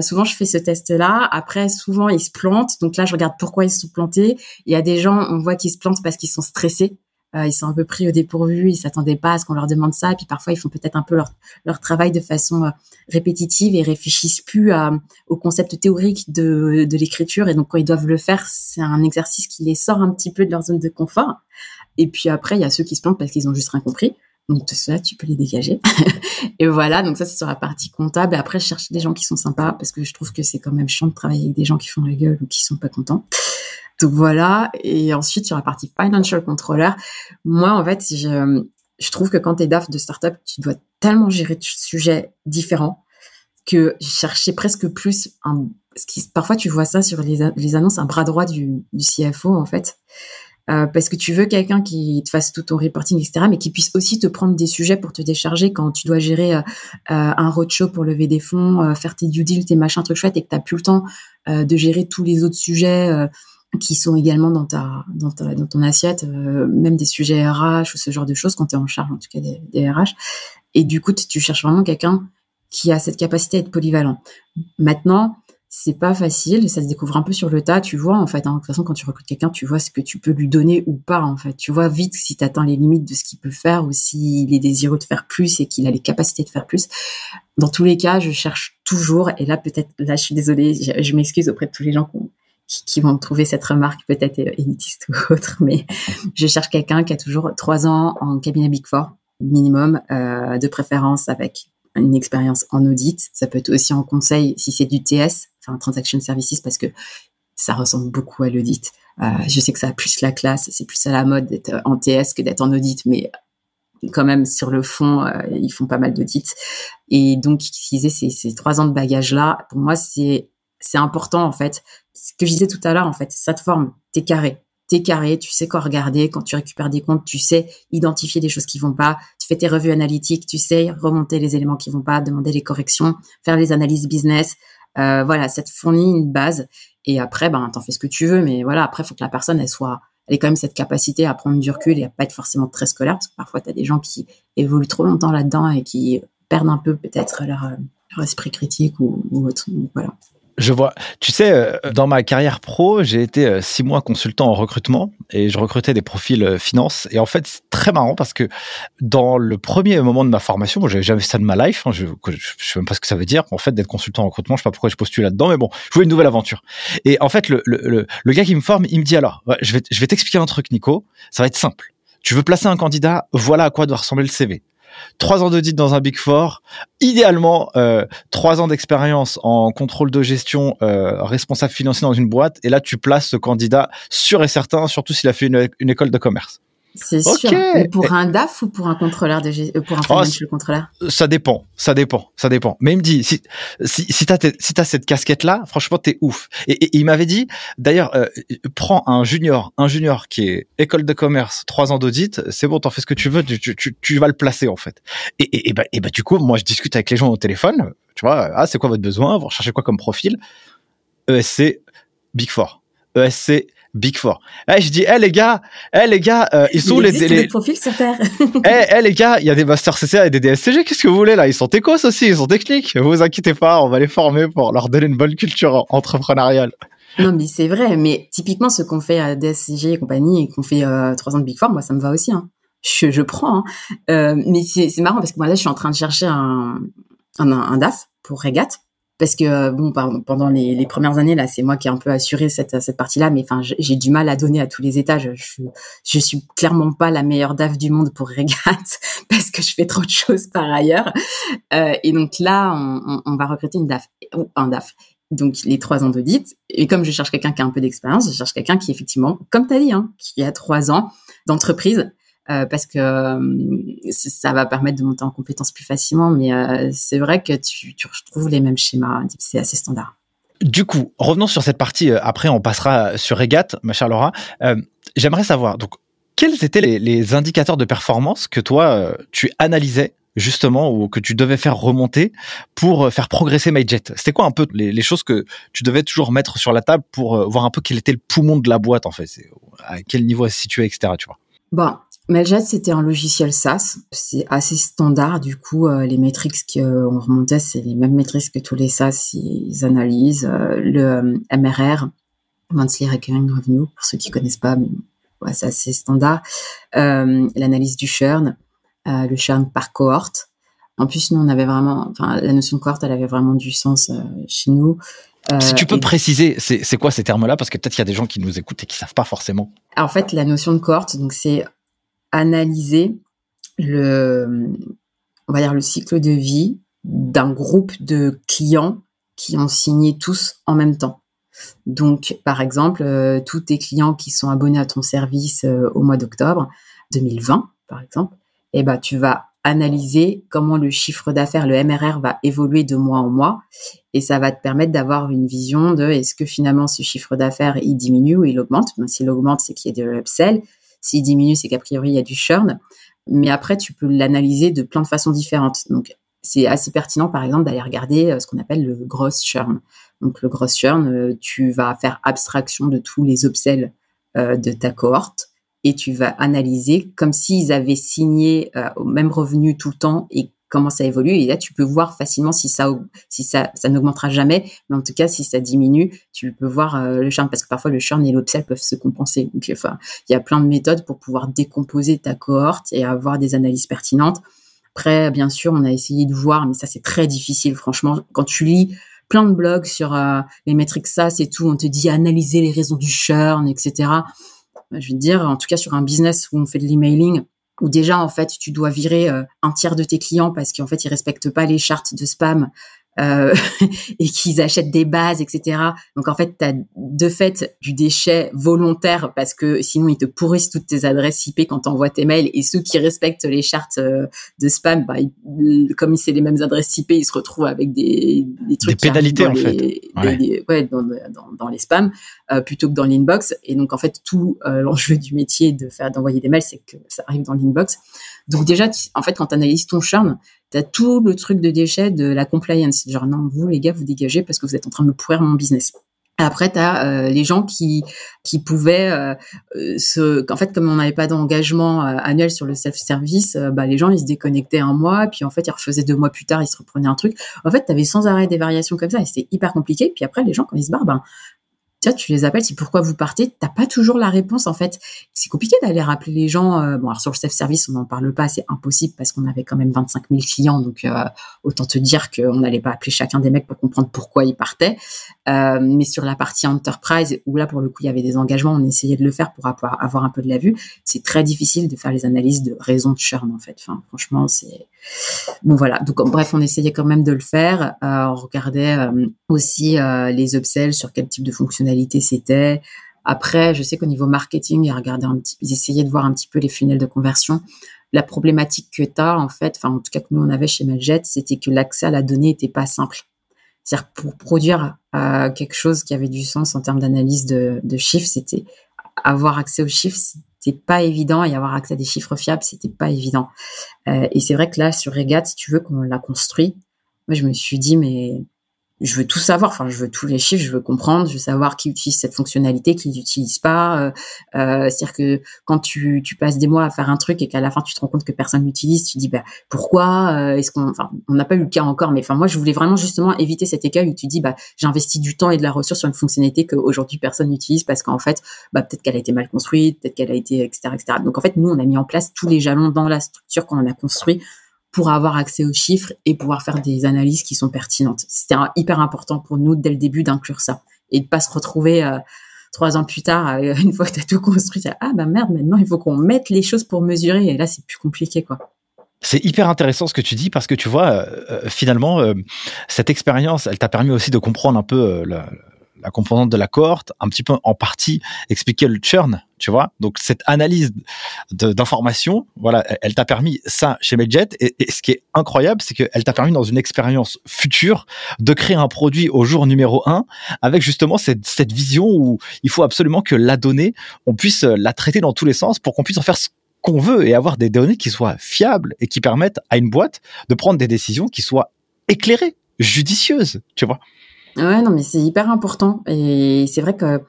souvent, je fais ce test-là. Après, souvent, ils se plantent. Donc là, je regarde pourquoi ils se sont plantés. Il y a des gens, on voit qu'ils se plantent parce qu'ils sont stressés. Euh, ils sont un peu pris au dépourvu, ils s'attendaient pas à ce qu'on leur demande ça, et puis parfois ils font peut-être un peu leur, leur travail de façon euh, répétitive et réfléchissent plus à, au concept théorique de, de l'écriture, et donc quand ils doivent le faire, c'est un exercice qui les sort un petit peu de leur zone de confort. Et puis après, il y a ceux qui se plantent parce qu'ils ont juste rien compris. Donc tout ça, tu peux les dégager. et voilà, donc ça c'est sur la partie comptable. Et après, je cherche des gens qui sont sympas parce que je trouve que c'est quand même chiant de travailler avec des gens qui font la gueule ou qui sont pas contents. Donc voilà. Et ensuite, sur la partie financial controller, moi, en fait, je, je trouve que quand tu es DAF de startup, tu dois tellement gérer de sujets différents que je cherchais presque plus un, parfois tu vois ça sur les, annonces, un bras droit du, du CFO, en fait. Euh, parce que tu veux quelqu'un qui te fasse tout ton reporting, etc., mais qui puisse aussi te prendre des sujets pour te décharger quand tu dois gérer euh, euh un roadshow pour lever des fonds, euh, faire tes due deals, tes machins, trucs chouettes, et que tu plus le temps de gérer tous les autres sujets qui sont également dans ta dans ta dans ton assiette, euh, même des sujets RH ou ce genre de choses quand tu es en charge en tout cas des, des RH. Et du coup, tu cherches vraiment quelqu'un qui a cette capacité à être polyvalent. Maintenant, c'est pas facile, ça se découvre un peu sur le tas, tu vois en fait. Hein, de toute façon, quand tu recrutes quelqu'un, tu vois ce que tu peux lui donner ou pas en fait. Tu vois vite si tu atteins les limites de ce qu'il peut faire ou s'il est désireux de faire plus et qu'il a les capacités de faire plus. Dans tous les cas, je cherche toujours, et là peut-être, là je suis désolée, je, je m'excuse auprès de tous les gens qui qui, vont trouver cette remarque peut-être élitiste ou autre, mais je cherche quelqu'un qui a toujours trois ans en cabinet Big Four minimum, euh, de préférence avec une expérience en audit. Ça peut être aussi en conseil si c'est du TS, enfin transaction services, parce que ça ressemble beaucoup à l'audit. Euh, je sais que ça a plus la classe, c'est plus à la mode d'être en TS que d'être en audit, mais quand même sur le fond, euh, ils font pas mal d'audits. Et donc, utiliser ces, ces trois ans de bagage là, pour moi, c'est c'est important en fait. Ce que je disais tout à l'heure, en fait, ça te forme. T'es carré. T'es carré, tu sais quoi regarder. Quand tu récupères des comptes, tu sais identifier des choses qui vont pas. Tu fais tes revues analytiques, tu sais remonter les éléments qui vont pas, demander les corrections, faire les analyses business. Euh, voilà, ça te fournit une base. Et après, ben, t'en fais ce que tu veux. Mais voilà, après, faut que la personne, elle soit, elle ait quand même cette capacité à prendre du recul et à pas être forcément très scolaire. Parce que parfois, tu as des gens qui évoluent trop longtemps là-dedans et qui perdent un peu peut-être leur, leur esprit critique ou, autre. Voilà. Je vois. Tu sais, euh, dans ma carrière pro, j'ai été euh, six mois consultant en recrutement et je recrutais des profils euh, finance. Et en fait, c'est très marrant parce que dans le premier moment de ma formation, moi, j'avais jamais fait ça de ma life. Hein, je, ne sais même pas ce que ça veut dire. En fait, d'être consultant en recrutement, je sais pas pourquoi je postule là-dedans, mais bon, je voulais une nouvelle aventure. Et en fait, le, le, le, gars qui me forme, il me dit alors, je vais, je vais t'expliquer un truc, Nico. Ça va être simple. Tu veux placer un candidat, voilà à quoi doit ressembler le CV trois ans d'audit dans un Big Four, idéalement euh, trois ans d'expérience en contrôle de gestion, euh, responsable financier dans une boîte, et là tu places ce candidat sûr et certain, surtout s'il a fait une école de commerce. C'est sûr. Mais pour un DAF ou pour un contrôleur de euh, pour un oh, financial contrôleur? Ça dépend, ça dépend, ça dépend. Mais il me dit si si si t'as si cette casquette là, franchement t'es ouf. Et, il m'avait dit d'ailleurs euh, prends un junior, un junior qui est école de commerce, trois ans d'audit, c'est bon, t'en fais ce que tu veux, tu, tu, tu, vas le placer en fait. Et, et, bah, et bah du coup moi je discute avec les gens au téléphone, tu vois, ah c'est quoi votre besoin, vous recherchez quoi comme profil? ESC Big Four, ESC Big Four. Eh, je dis, eh les gars, eh les gars, euh, ils sont les, les... profils sur Terre. eh, eh les gars, il y a des masters CCA et des DSCG. Qu'est-ce que vous voulez là? Ils sont techos aussi, ils sont techniques. Vous vous inquiétez pas, on va les former pour leur donner une bonne culture entrepreneuriale. Non, mais c'est vrai. Mais typiquement, ce qu'on fait à DSCG et compagnie et qu'on fait euh, trois ans de Big Four, moi, ça me va aussi. Hein. Je, je prends. Hein. Euh, mais c'est marrant parce que moi là, je suis en train de chercher un, un, un DAF pour régate parce que euh, bon pendant les, premières années là c'est moi qui ai un peu assuré cette cette partie là mais enfin j'ai du mal à donner à tous les étages je, je suis clairement pas la meilleure DAF du monde pour régate parce que je fais trop de choses par ailleurs. Euh, et donc là on, va recruter une DAF ou un DAF donc les trois ans d'audit. Et comme je cherche quelqu'un qui a un peu d'expérience je cherche quelqu'un qui effectivement comme tu as dit hein, qui a trois ans d'entreprise parce que euh, ça va permettre de monter en compétences plus facilement. Mais euh, c'est vrai que tu, tu retrouves les mêmes schémas. C'est assez standard. Du coup, revenons sur cette partie. Après, on passera sur Regat, ma chère Laura. J'aimerais savoir, donc, quels étaient les, les, indicateurs de performance que toi, tu analysais justement ou que tu devais faire remonter pour faire progresser MyJet? C'était quoi un peu les, les, choses que tu devais toujours mettre sur la table pour voir un peu quel était le poumon de la boîte en fait, à quel niveau elle se situait, etc. Tu vois? Bon, Mailjet, c'était un logiciel SaaS. C'est assez standard. Du coup, euh, les métriques qu'on remontait, c'est les mêmes métriques que tous les SaaS. Ils analysent euh, le euh, MRR, Monthly Recurring Revenue, pour ceux qui connaissent pas, mais ouais, c'est assez standard. L'analyse du churn, le churn par cohorte. En plus, nous, on avait vraiment, enfin, la notion de cohorte, elle avait vraiment du sens chez nous. si tu peux préciser, c'est quoi ces termes-là? Parce que peut-être qu'il y a des gens qui nous écoutent et qui savent pas forcément. En fait, la notion de cohorte, donc c'est analyser le, on va dire le cycle de vie d'un groupe de clients qui ont signé tous en même temps. Donc, par exemple, euh, tous tes clients qui sont abonnés à ton service euh, au mois d'octobre 2020, par exemple, eh ben, tu vas analyser comment le chiffre d'affaires, le MRR, va évoluer de mois en mois, et ça va te permettre d'avoir une vision de est-ce que finalement ce chiffre d'affaires il diminue ou il augmente? Ben, S'il augmente, c'est qu'il y de l'upsell. S'il diminue, c'est qu'a priori, il y a du churn. Mais après, tu peux l'analyser de plein de façons différentes. Donc, c'est assez pertinent, par exemple, d'aller regarder euh, ce qu'on appelle le gross churn. Donc, le gross churn, euh, tu vas faire abstraction de tous les upsells euh, de ta cohorte et tu vas analyser comme s'ils avaient signé au même revenu tout le temps et comment ça évolue. Et là, tu peux voir facilement si ça, si ça, ça n'augmentera jamais, mais en tout cas, si ça diminue, tu peux voir euh, le churn parce que parfois le churn et l'upsell peuvent se compenser. Donc, enfin, il y a plein de méthodes pour pouvoir décomposer ta cohorte et avoir des analyses pertinentes. Après, bien sûr, on a essayé de voir, mais ça c'est très difficile, franchement. Quand tu lis plein de blogs sur euh, les métriques ça, c'est tout, on te dit analyser les raisons du churn, etc. Je veux dire, en tout cas sur un business où on fait de l'emailing, où déjà en fait tu dois virer euh, un tiers de tes clients parce qu'en fait ils respectent pas les chartes de spam euh, et qu'ils achètent des bases, etc. Donc en fait, tu as de fait du déchet volontaire parce que sinon ils te pourrissent toutes tes adresses IP quand tu envoies tes mails et ceux qui respectent les chartes euh, de spam, bah, comme c'est les mêmes adresses IP, ils se retrouvent avec des, des trucs des pénalités en fait, ouais. dans, dans, dans, les spams euh, plutôt que dans l'inbox. Et donc en fait, tout l'enjeu du métier de faire d'envoyer des mails, c'est que ça arrive dans l'inbox. Donc déjà, en fait, quand tu analyses ton churn, tu as tout le truc de déchet de la compliance. Genre, non, vous, les gars, vous dégagez parce que vous êtes en train de me pourrir mon business. Après, tu as euh, les gens qui qui pouvaient euh, euh se, en fait, comme on n'avait pas d'engagement euh, annuel sur le self-service, bah les gens ils se déconnectaient un mois, puis en fait ils refaisaient deux mois plus tard, ils se reprenaient un truc. En fait, tu avais sans arrêt des variations comme ça, et c'était hyper compliqué. Puis après, les gens quand ils se barrent, ben tu tu les appelles, c'est pourquoi vous partez, t'as pas toujours la réponse en fait. C'est compliqué d'aller rappeler les gens. Euh, bon, alors sur le self-service, on n'en parle pas, c'est impossible parce qu'on avait quand même 25 000 clients, donc euh, autant te dire qu'on n'allait pas appeler chacun des mecs pour comprendre pourquoi ils partaient. Euh, mais sur la partie enterprise, où là pour le coup il y avait des engagements, on essayait de le faire pour avoir un peu de la vue. C'est très difficile de faire les analyses de raison de churn en fait. Enfin, franchement, c'est bon voilà. Donc bref, on essayait quand même de le faire. on regardait aussi les upsells sur quel type de fonctionnalité c'était. Après, je sais qu'au niveau marketing, ils regardaient un petit, ils essayaient de voir un petit peu les funnels de conversion. La problématique que tu as, en fait, enfin, en tout cas que nous on avait chez Mailjet, c'était que l'accès à la donnée était pas simple. C'est-à-dire pour produire euh, quelque chose qui avait du sens en termes d'analyse de, chiffres, c'était avoir accès aux chiffres, c'était pas évident et avoir accès à des chiffres fiables, c'était pas évident. Euh, et c'est vrai que là, sur Regat, si tu veux qu'on l'a construit, moi je me suis dit mais je veux tout savoir. Enfin, je veux tous les chiffres, je veux comprendre, je veux savoir qui utilise cette fonctionnalité, qui n'utilise pas. Euh, euh, C'est-à-dire que quand tu, tu passes des mois à faire un truc et qu'à la fin tu te rends compte que personne l'utilise, tu dis bah pourquoi euh, Est-ce qu'on, enfin, on n'a pas eu le cas encore, mais enfin moi je voulais vraiment justement éviter cet écueil où tu dis bah j'ai investi du temps et de la ressource sur une fonctionnalité qu'aujourd'hui personne n'utilise parce qu'en fait bah peut-être qu'elle a été mal construite, peut-être qu'elle a été etc etc. Donc en fait nous on a mis en place tous les jalons dans la structure qu'on a construit pour avoir accès aux chiffres et pouvoir faire des analyses qui sont pertinentes. C'était hyper important pour nous dès le début d'inclure ça et de pas se retrouver euh, trois ans plus tard, euh, une fois que tu as tout construit, ah bah merde, maintenant il faut qu'on mette les choses pour mesurer et là c'est plus compliqué quoi. C'est hyper intéressant ce que tu dis parce que tu vois, finalement, cette expérience, elle t'a permis aussi de comprendre un peu la composante de la cohorte, un petit peu en partie expliquer le churn, tu vois. Donc cette analyse d'informations, voilà, elle, t'a permis ça chez Medjet. Et, ce qui est incroyable, c'est qu'elle t'a permis dans une expérience future de créer un produit au jour numéro un avec justement cette, cette vision où il faut absolument que la donnée, on puisse la traiter dans tous les sens pour qu'on puisse en faire ce qu'on veut et avoir des données qui soient fiables et qui permettent à une boîte de prendre des décisions qui soient éclairées, judicieuses, tu vois. Ouais, non, mais c'est hyper important. Et c'est vrai que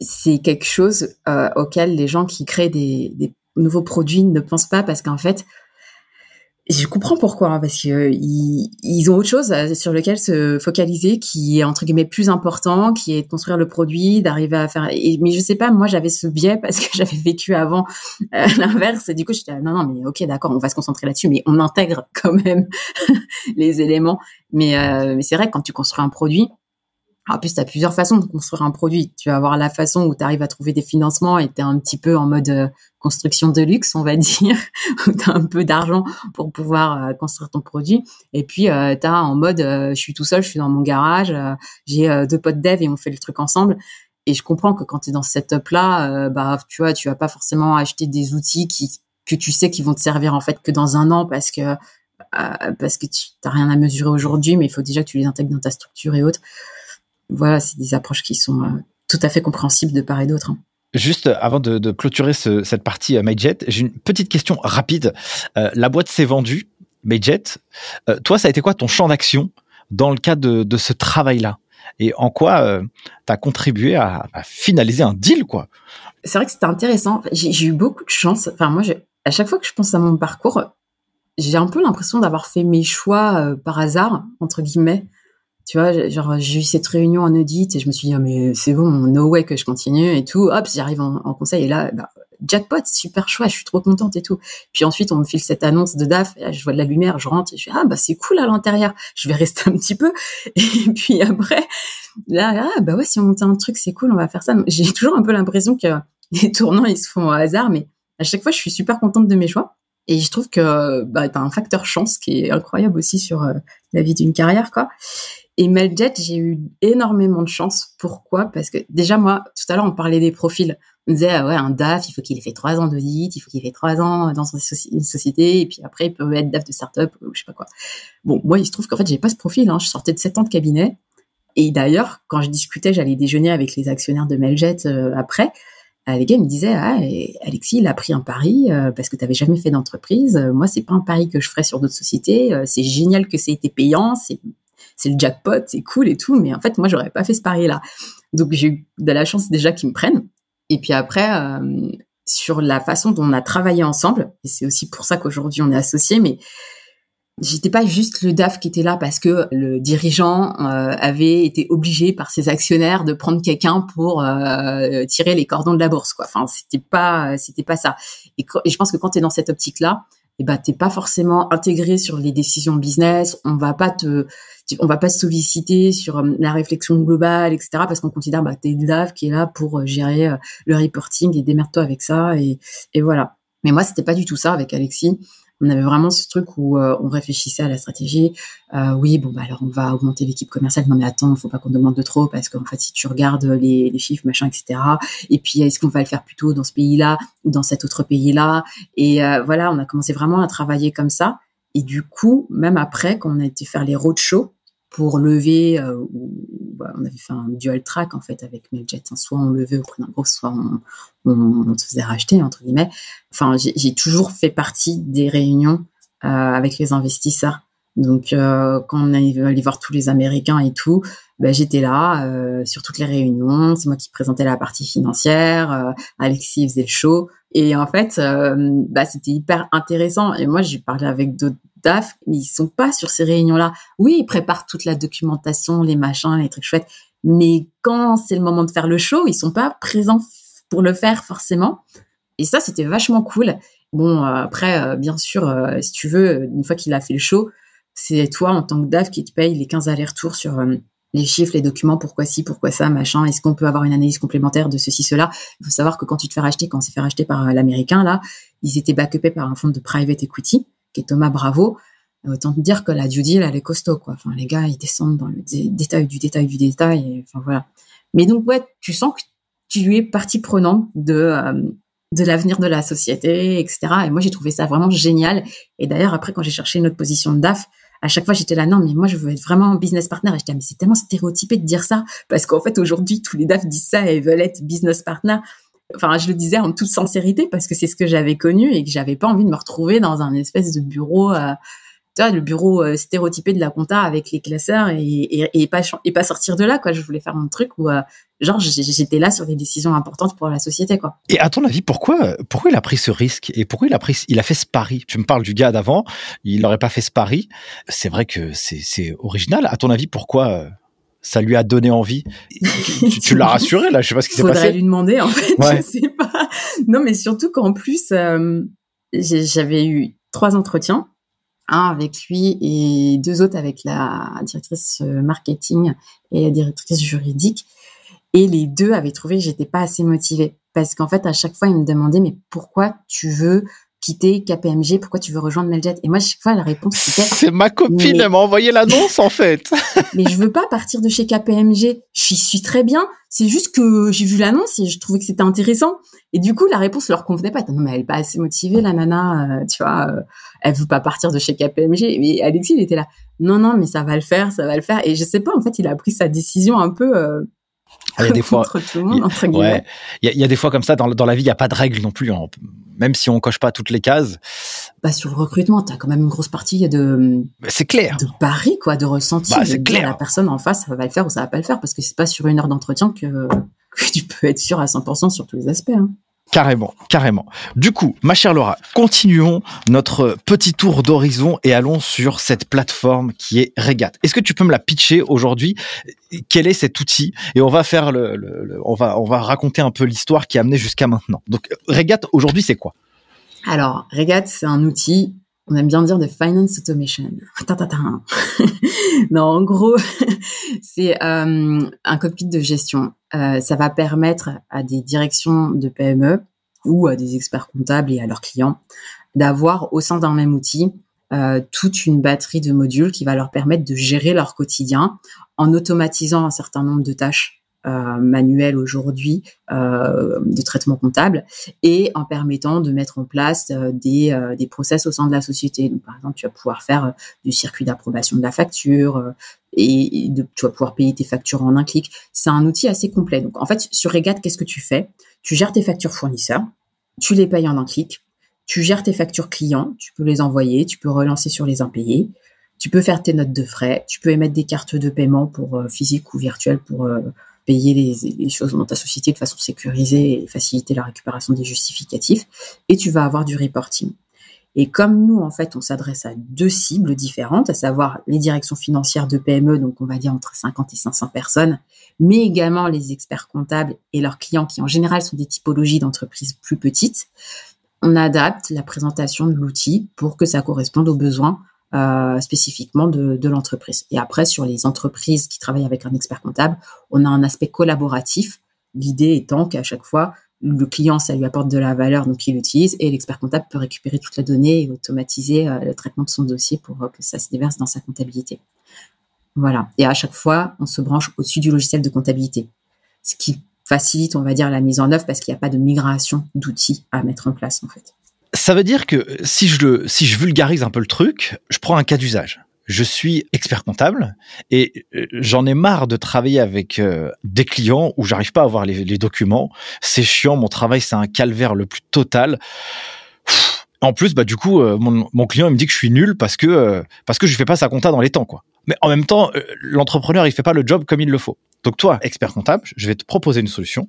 c'est quelque chose euh, auquel les gens qui créent des, des, nouveaux produits ne pensent pas parce qu'en fait, je comprends pourquoi, hein, parce que euh, ils, ont autre chose euh, sur lequel se focaliser, qui est entre guillemets plus important, qui est de construire le produit, d'arriver à faire. mais je sais pas, moi j'avais ce biais parce que j'avais vécu avant euh, l'inverse, et du coup j'étais non non mais ok d'accord, on va se concentrer là-dessus, mais on intègre quand même les éléments. Mais, mais c'est vrai que quand tu construis un produit, en plus, tu as plusieurs façons de construire un produit. Tu vas avoir la façon où tu arrives à trouver des financements et tu es un petit peu en mode euh, construction de luxe, on va dire, où tu as un peu d'argent pour pouvoir euh, construire ton produit. Et puis, euh, tu as en mode, je suis tout seul, je suis dans mon garage, j'ai deux potes dev et on fait le truc ensemble. Et je comprends que quand tu es dans ce setup-là, bah, tu vois, tu vas pas forcément acheter des outils qui, que tu sais qui vont te servir en fait que dans un an parce que parce que tu n'as rien à mesurer aujourd'hui, mais il faut déjà que tu les intègres dans ta structure et autres voilà, c'est des approches qui sont euh, tout à fait compréhensibles de part et d'autre. Hein. Juste avant de, clôturer cette partie euh, MyJet, j'ai une petite question rapide. Euh, la boîte s'est vendue, MyJet. toi, ça a été quoi ton champ d'action dans le cadre de, ce travail-là? Et en quoi tu as contribué à, finaliser un deal, quoi? C'est vrai que c'était intéressant. J'ai eu beaucoup de chance. Enfin, moi, à chaque fois que je pense à mon parcours, j'ai un peu l'impression d'avoir fait mes choix par hasard, entre guillemets tu vois, genre j'ai eu cette réunion en audit et je me suis dit oh, mais c'est bon, no way que je continue et tout. Hop, j'arrive en, conseil et là, bah, jackpot, super choix, je suis trop contente et tout. Puis ensuite, on me file cette annonce de DAF, et je vois de la lumière, je rentre et je fais ah bah c'est cool à l'intérieur, je vais rester un petit peu. Et puis après, là ah bah ouais si on monte un truc c'est cool, on va faire ça. J'ai toujours un peu l'impression que les tournants ils se font au hasard, mais à chaque fois je suis super contente de mes choix. Et je trouve que bah, tu as un facteur chance qui est incroyable aussi sur euh, la vie d'une carrière, quoi. Et Meljet, j'ai eu énormément de chance. Pourquoi? Parce que déjà, moi, tout à l'heure, on parlait des profils. On disait, ah ouais, un DAF, il faut qu'il ait fait trois ans d'audit, il faut qu'il ait fait trois ans dans une société, et puis après, il peut être DAF de start-up, ou je sais pas quoi. Bon, moi, il se trouve qu'en fait, j'ai pas ce profil. Hein. Je sortais de sept ans de cabinet. Et d'ailleurs, quand je discutais, j'allais déjeuner avec les actionnaires de Meljet euh, après, euh, les gars me disaient ah Alexis il a pris un pari euh, parce que tu n'avais jamais fait d'entreprise moi c'est pas un pari que je ferais sur d'autres sociétés c'est génial que ça été payant c'est c'est le jackpot, c'est cool et tout, mais en fait, moi, j'aurais pas fait ce pari-là. Donc, j'ai eu de la chance déjà qu'ils me prennent. Et puis après, euh, sur la façon dont on a travaillé ensemble, et c'est aussi pour ça qu'aujourd'hui on est associés, mais j'étais pas juste le DAF qui était là parce que le dirigeant euh, avait été obligé par ses actionnaires de prendre quelqu'un pour euh, tirer les cordons de la bourse quoi. Enfin, c'était pas c'était pas ça. Et, et je pense que quand tu es dans cette optique là, eh ben t'es pas forcément intégré sur les décisions business. On va pas te, on va pas se solliciter sur euh, la réflexion globale, etc. Parce qu'on considère bah t'es DAF qui est là pour euh, gérer euh, le reporting et démerde-toi avec ça et, et voilà. Mais moi c'était pas du tout ça avec Alexis on avait vraiment ce truc où euh, on réfléchissait à la stratégie. Euh, oui, bon, bah alors on va augmenter l'équipe commerciale. Non mais attends, faut pas qu'on demande de trop parce qu'en fait, si tu regardes les, chiffres, machin, etc. Et puis, est-ce qu'on va le faire plutôt dans ce pays-là ou dans cet autre pays-là? Et euh, voilà, on a commencé vraiment à travailler comme ça. Et du coup, même après, quand on a été faire les roadshows, pour lever, on avait fait un dual track en fait avec Mailjet. Soit on levait au prix d'un gros, soit on, on, se faisait racheter entre guillemets. Enfin, j'ai toujours fait partie des réunions euh, avec les investisseurs. Donc, euh, quand on allait voir tous les Américains et tout, bah, j'étais là euh, sur toutes les réunions. C'est moi qui présentais la partie financière. Alexis faisait le show. Et en fait, bah, c'était hyper intéressant. Et moi, j'ai parlé avec d'autres DAF, mais ils sont pas sur ces réunions-là. Oui, ils préparent toute la documentation, les machins, les trucs chouettes. Mais quand c'est le moment de faire le show, ils sont pas présents pour le faire forcément. Et ça, c'était vachement cool. Bon, après, bien sûr, si tu veux, une fois qu'il a fait le show, c'est toi en tant que DAF qui te paye les 15 allers-retours sur les chiffres, les documents, pourquoi ci, pourquoi ça, machin, est-ce qu'on peut avoir une analyse complémentaire de ceci, cela? Il faut savoir que quand tu te fais racheter, quand c'est fait racheter par l'américain, là, ils étaient backupés par un fonds de private equity, qui est Thomas Bravo. Autant te dire que la due deal, elle est costaud, quoi. Enfin, les gars, ils descendent dans le détail du détail du détail, enfin, voilà. Mais donc, ouais, tu sens que tu es partie prenante de, euh, de l'avenir de la société, etc. Et moi, j'ai trouvé ça vraiment génial. Et d'ailleurs, après, quand j'ai cherché une autre position de DAF, à chaque fois, j'étais là, non, mais moi, je veux être vraiment business partner. Et j'étais, mais c'est tellement stéréotypé de dire ça. Parce qu'en fait, aujourd'hui, tous les DAF disent ça et veulent être business partner. Enfin, je le disais en toute sincérité parce que c'est ce que j'avais connu et que j'avais pas envie de me retrouver dans un espèce de bureau, euh, tu vois, le bureau euh, stéréotypé de la compta avec les classeurs et, pas et pas sortir de là, quoi. Je voulais faire mon truc où, euh, genre, j'étais là sur des décisions importantes pour la société, quoi. Et à ton avis, pourquoi, pourquoi il a pris ce risque et pourquoi il a pris, il a fait ce pari? Tu me parles du gars d'avant, il n'aurait pas fait ce pari. C'est vrai que c'est original. À ton avis, pourquoi ça lui a donné envie. tu, l'as rassuré là, je sais pas ce qui s'est passé. Faudrait lui demander en fait, ouais. je sais pas. Non, mais surtout qu'en plus, j'avais eu trois entretiens un avec lui et deux autres avec la directrice euh, marketing et la directrice juridique. Et les deux avaient trouvé que j'étais pas assez motivée. Parce qu'en fait, à chaque fois, ils me demandaient, mais pourquoi tu veux quitter KPMG Pourquoi tu veux rejoindre Meljet Et moi, chaque fois, la réponse c'était c'est ma copine, elle m'a envoyé l'annonce en fait. mais je veux pas partir de chez KPMG. J'y suis très bien. C'est juste que j'ai vu l'annonce et je trouvais que c'était intéressant. Et du coup, la réponse leur convenait pas. Non, mais elle est pas assez motivée, la nana. Euh, tu vois, euh, elle veut pas partir de chez KPMG. Mais Alexis, il était là. Non, non, mais ça va le faire, ça va le faire. Et je sais pas. En fait, il a pris sa décision un peu. Euh, il y a des fois, il y, a, des fois comme ça dans, dans la vie, il y a pas de règles non plus. Hein. Même si on coche pas toutes les cases. Bah sur le recrutement, tu as quand même une grosse partie de. C'est clair. De pari quoi, de ressenti. Bah, c'est clair. La personne en face, ça va le faire ou ça va pas le faire parce que c'est pas sur une heure d'entretien que, que, tu peux être sûr à 100% sur tous les aspects. Hein. Carrément, carrément. Du coup, ma chère Laura, continuons notre petit tour d'horizon et allons sur cette plateforme qui est Regat. Est-ce que tu peux me la pitcher aujourd'hui? Quel est cet outil? Et on va faire le, on va on va raconter un peu l'histoire qui a amené jusqu'à maintenant. Donc Regat aujourd'hui c'est quoi? Alors Regat c'est un outil on aime bien dire de finance automation. non, en gros, c'est euh, un cockpit de gestion. Euh, ça va permettre à des directions de PME ou à des experts comptables et à leurs clients d'avoir au sein d'un même outil euh, toute une batterie de modules qui va leur permettre de gérer leur quotidien en automatisant un certain nombre de tâches euh, manuel aujourd'hui euh, de traitement comptable et en permettant de mettre en place euh, des, euh, des process au sein de la société. Donc, par exemple, tu vas pouvoir faire du circuit d'approbation de la facture et, de, tu vas pouvoir payer tes factures en un clic. C'est un outil assez complet. Donc, en fait, sur Regat, qu'est-ce que tu fais? Tu gères tes factures fournisseurs, tu les payes en un clic, tu gères tes factures clients, tu peux les envoyer, tu peux relancer sur les impayés, tu peux faire tes notes de frais, tu peux émettre des cartes de paiement pour physique ou virtuel pour payer les, choses dans ta société de façon sécurisée et faciliter la récupération des justificatifs. Et tu vas avoir du reporting. Et comme nous, en fait, on s'adresse à deux cibles différentes, à savoir les directions financières de PME, donc on va dire entre 50 et 500 personnes, mais également les experts comptables et leurs clients qui en général sont des typologies d'entreprises plus petites, on adapte la présentation de l'outil pour que ça corresponde aux besoins euh, spécifiquement de, l'entreprise. Et après, sur les entreprises qui travaillent avec un expert comptable, on a un aspect collaboratif. L'idée étant qu'à chaque fois, le client, ça lui apporte de la valeur, donc il l'utilise, et l'expert comptable peut récupérer toute la donnée et automatiser euh, le traitement de son dossier pour euh, que ça se déverse dans sa comptabilité. Voilà. Et à chaque fois, on se branche au-dessus du logiciel de comptabilité, ce qui facilite, on va dire, la mise en œuvre parce qu'il n'y a pas de migration d'outils à mettre en place, en fait. Ça veut dire que si je le, si je vulgarise un peu le truc, je prends un cas d'usage. Je suis expert comptable et euh, j'en ai marre de travailler avec euh, des clients où j'arrive pas à avoir les, documents. C'est chiant, mon travail c'est un calvaire le plus total. En plus, bah du coup, euh, mon, client il me dit que je suis nul parce que parce que je fais pas sa compta dans les temps, quoi. Mais en même temps, l'entrepreneur il fait pas le job comme il le faut. Donc toi, expert comptable, je vais te proposer une solution.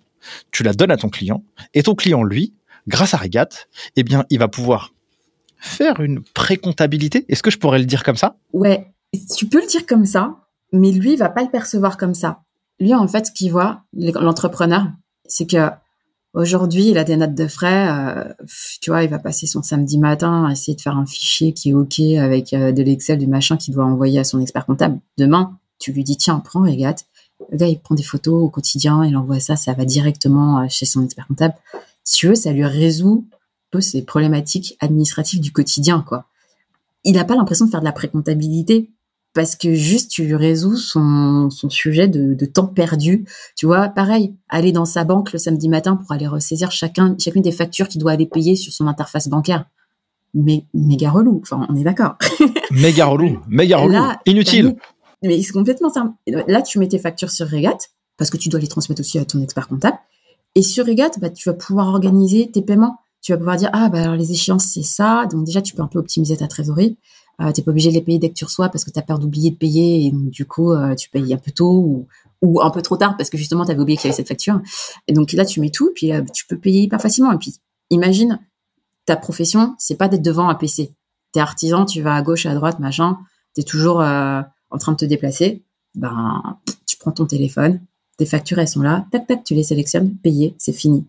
Tu la donnes à ton client et ton client lui, grâce à Regat, eh bien, il va pouvoir faire une pré-comptabilité. Est-ce que je pourrais le dire comme ça? Ouais, tu peux le dire comme ça, mais lui, il va pas le percevoir comme ça. Lui, en fait, ce qu'il voit, l'entrepreneur, c'est que Aujourd'hui, il a des notes de frais. Euh, tu vois, il va passer son samedi matin à essayer de faire un fichier qui est OK avec euh, de l'Excel, du machin qu'il doit envoyer à son expert comptable. Demain, tu lui dis, tiens, prends Regat. Le gars, il prend des photos au quotidien, il envoie ça, ça va directement euh, chez son expert comptable. Si tu veux, ça lui résout un peu ses problématiques administratives du quotidien, quoi. Il n'a pas l'impression de faire de la pré-comptabilité parce que juste tu résous son, son sujet de, de, temps perdu. Tu vois, pareil, aller dans sa banque le samedi matin pour aller ressaisir chacun, chacune des factures qu'il doit aller payer sur son interface bancaire. Mais méga relou. Enfin, on est d'accord. méga relou, méga relou, inutile. Mais c'est complètement ça. Là, tu mets tes factures sur Regat parce que tu dois les transmettre aussi à ton expert comptable. Et sur Regat, bah, tu vas pouvoir organiser tes paiements. Tu vas pouvoir dire ah bah alors les échéances c'est ça. Donc déjà tu peux un peu optimiser ta trésorerie. Euh, t'es pas obligé de les payer dès que tu reçois parce que tu as peur d'oublier de payer et donc du coup euh, tu payes un peu tôt ou, un peu trop tard parce que justement tu oublié qu'il y avait cette facture. Et donc là tu mets tout puis euh, tu peux payer hyper facilement. Et puis imagine ta profession, c'est pas d'être devant un PC. T'es artisan, tu vas à gauche, à droite, machin. T'es toujours euh, en train de te déplacer. Ben tu prends ton téléphone, tes factures elles sont là, tac tac, tu les sélectionnes, payé, c'est fini.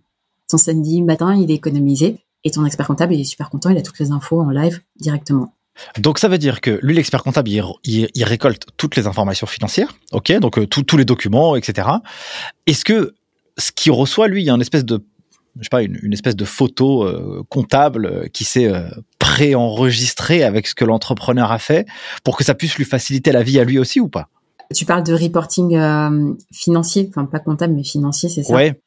Ton samedi matin il est économisé et ton expert comptable il est super content, il a toutes les infos en live directement. Donc ça veut dire que lui, l'expert comptable, il, récolte toutes les informations financières, ok, donc euh, tous les documents, etc. Est-ce que ce qu'il reçoit, lui, il y a une espèce de, je sais pas, une, espèce de photo euh, comptable euh, qui s'est pré-enregistrée avec ce que l'entrepreneur a fait pour que ça puisse lui faciliter la vie à lui aussi ou pas? Tu parles de reporting financier, enfin pas comptable mais financier, c'est ça? Ouais.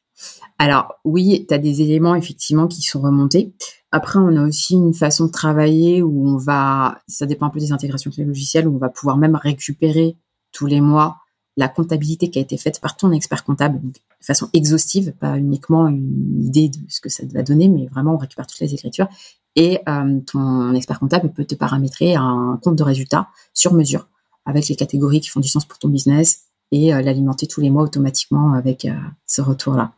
Alors oui, tu as des éléments effectivement qui sont remontés. Après, on a aussi une façon de travailler où on va, ça dépend un peu des intégrations avec les logiciels, où on va pouvoir même récupérer tous les mois la comptabilité qui a été faite par ton expert comptable, de façon exhaustive, pas uniquement une idée de ce que ça va donner, mais vraiment on récupère toutes les écritures. Et euh, ton expert comptable peut te paramétrer un compte de résultats sur mesure, avec les catégories qui font du sens pour ton business, et euh, l'alimenter tous les mois automatiquement avec euh, ce retour-là.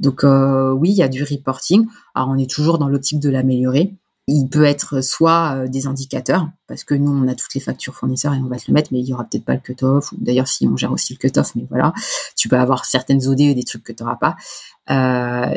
Donc euh, oui, il y a du reporting. Alors on est toujours dans l'optique de l'améliorer. Il peut être soit des indicateurs, parce que nous on a toutes les factures fournisseurs et on va te le mettre, mais il y aura peut-être pas le cut-off. Ou d'ailleurs si on gère aussi le cut-off, mais voilà, tu peux avoir certaines OD et des trucs que tu n'auras pas.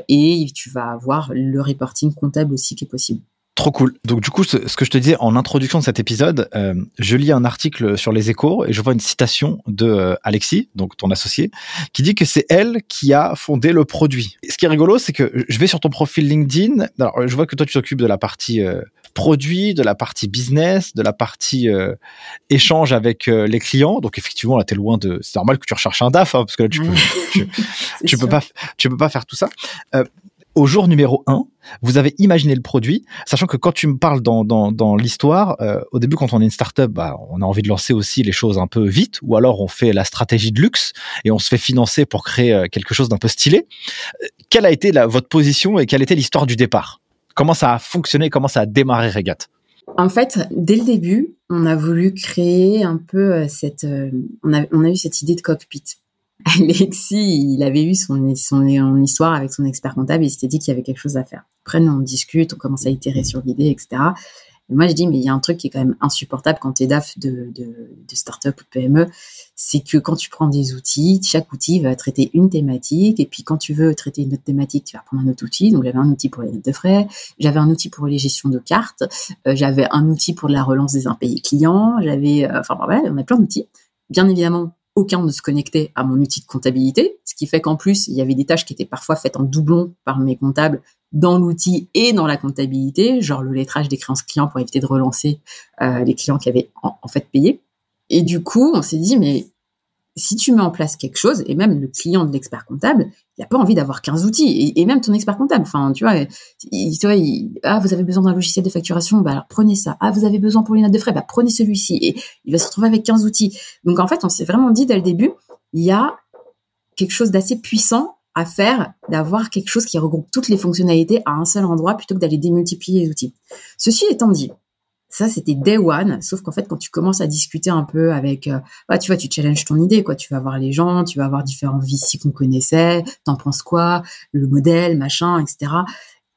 Et tu vas avoir le reporting comptable aussi qui est possible. Trop cool. Donc du coup, ce, que je te disais en introduction de cet épisode, euh, je lis un article sur les échos et je vois une citation de euh, Alexis, donc ton associé, qui dit que c'est elle qui a fondé le produit. ce qui est rigolo, c'est que je vais sur ton profil LinkedIn. Alors, je vois que toi, tu t'occupes de la partie euh, produit, de la partie business, de la partie échange avec les clients. Donc effectivement, là, t'es loin de. C'est normal que tu recherches un DAF, hein, parce que là, tu peux, tu, peux pas, tu peux pas faire tout ça au jour numéro 1, vous avez imaginé le produit, sachant que quand tu me parles dans, l'histoire, euh, au début, quand on est une startup, bah, on a envie de lancer aussi les choses un peu vite, ou alors on fait la stratégie de luxe et on se fait financer pour créer euh, quelque chose d'un peu stylé. Euh, quelle a été la, votre position et quelle était l'histoire du départ? Comment ça a fonctionné? Comment ça a démarré Regat en fait, dès le début, on a voulu créer un peu cette, on a eu cette idée de cockpit. Alexis, il avait eu son, son, histoire avec son expert comptable et il s'était dit qu'il y avait quelque chose à faire. Après, on discute, on commence à itérer sur l'idée, etc. Et moi, je dis, mais il y a un truc qui est quand même insupportable quand tu es DAF de, de, de start-up ou de PME, c'est que quand tu prends des outils, chaque outil va traiter une thématique, et puis quand tu veux traiter une autre thématique, tu vas prendre un autre outil. Donc, j'avais un outil pour les notes de frais, j'avais un outil pour les gestions de cartes, euh, j'avais un outil pour la relance des impayés clients, j'avais, euh, enfin, voilà, on a plein d'outils. Bien évidemment, aucun ne se connectait à mon outil de comptabilité, ce qui fait qu'en plus, il y avait des tâches qui étaient parfois faites en doublon par mes comptables dans l'outil et dans la comptabilité, genre le lettrage des créances clients pour éviter de relancer euh, les clients qui avaient en, fait payé. Et du coup, on s'est dit, mais si tu mets en place quelque chose, et même le client de l'expert comptable, il n'a pas envie d'avoir 15 outils, et, même ton expert comptable, enfin, tu vois, il, tu vois ah, vous avez besoin d'un logiciel de facturation, bah prenez ça. Ah, vous avez besoin pour les notes de frais, bah prenez celui-ci. Et il va se retrouver avec 15 outils. Donc en fait, on s'est vraiment dit dès le début, il y a quelque chose d'assez puissant à faire, d'avoir quelque chose qui regroupe toutes les fonctionnalités à un seul endroit plutôt que d'aller démultiplier les outils. Ceci étant dit, ça, c'était day one. Sauf qu'en fait, quand tu commences à discuter un peu avec, euh, bah, tu vois, tu challenges ton idée, quoi. Tu vas voir les gens, tu vas voir différents VC qu'on connaissait, t'en penses quoi, le modèle, machin, etc.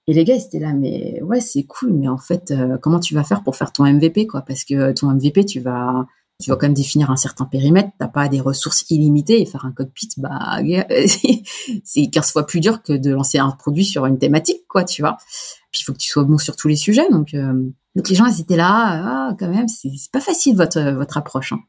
Et les gars, ils étaient là, mais ouais, c'est cool, mais en fait, euh, comment tu vas faire pour faire ton MVP, quoi? Parce que ton MVP, tu vas, tu vas quand même définir un certain périmètre. T'as pas des ressources illimitées et faire un cockpit, bah, c'est 15 fois plus dur que de lancer un produit sur une thématique, quoi, tu vois. Puis il faut que tu sois bon sur tous les sujets. Donc, euh, donc les gens, ils étaient là, ah, quand même, c'est pas facile votre, votre approche. Hein.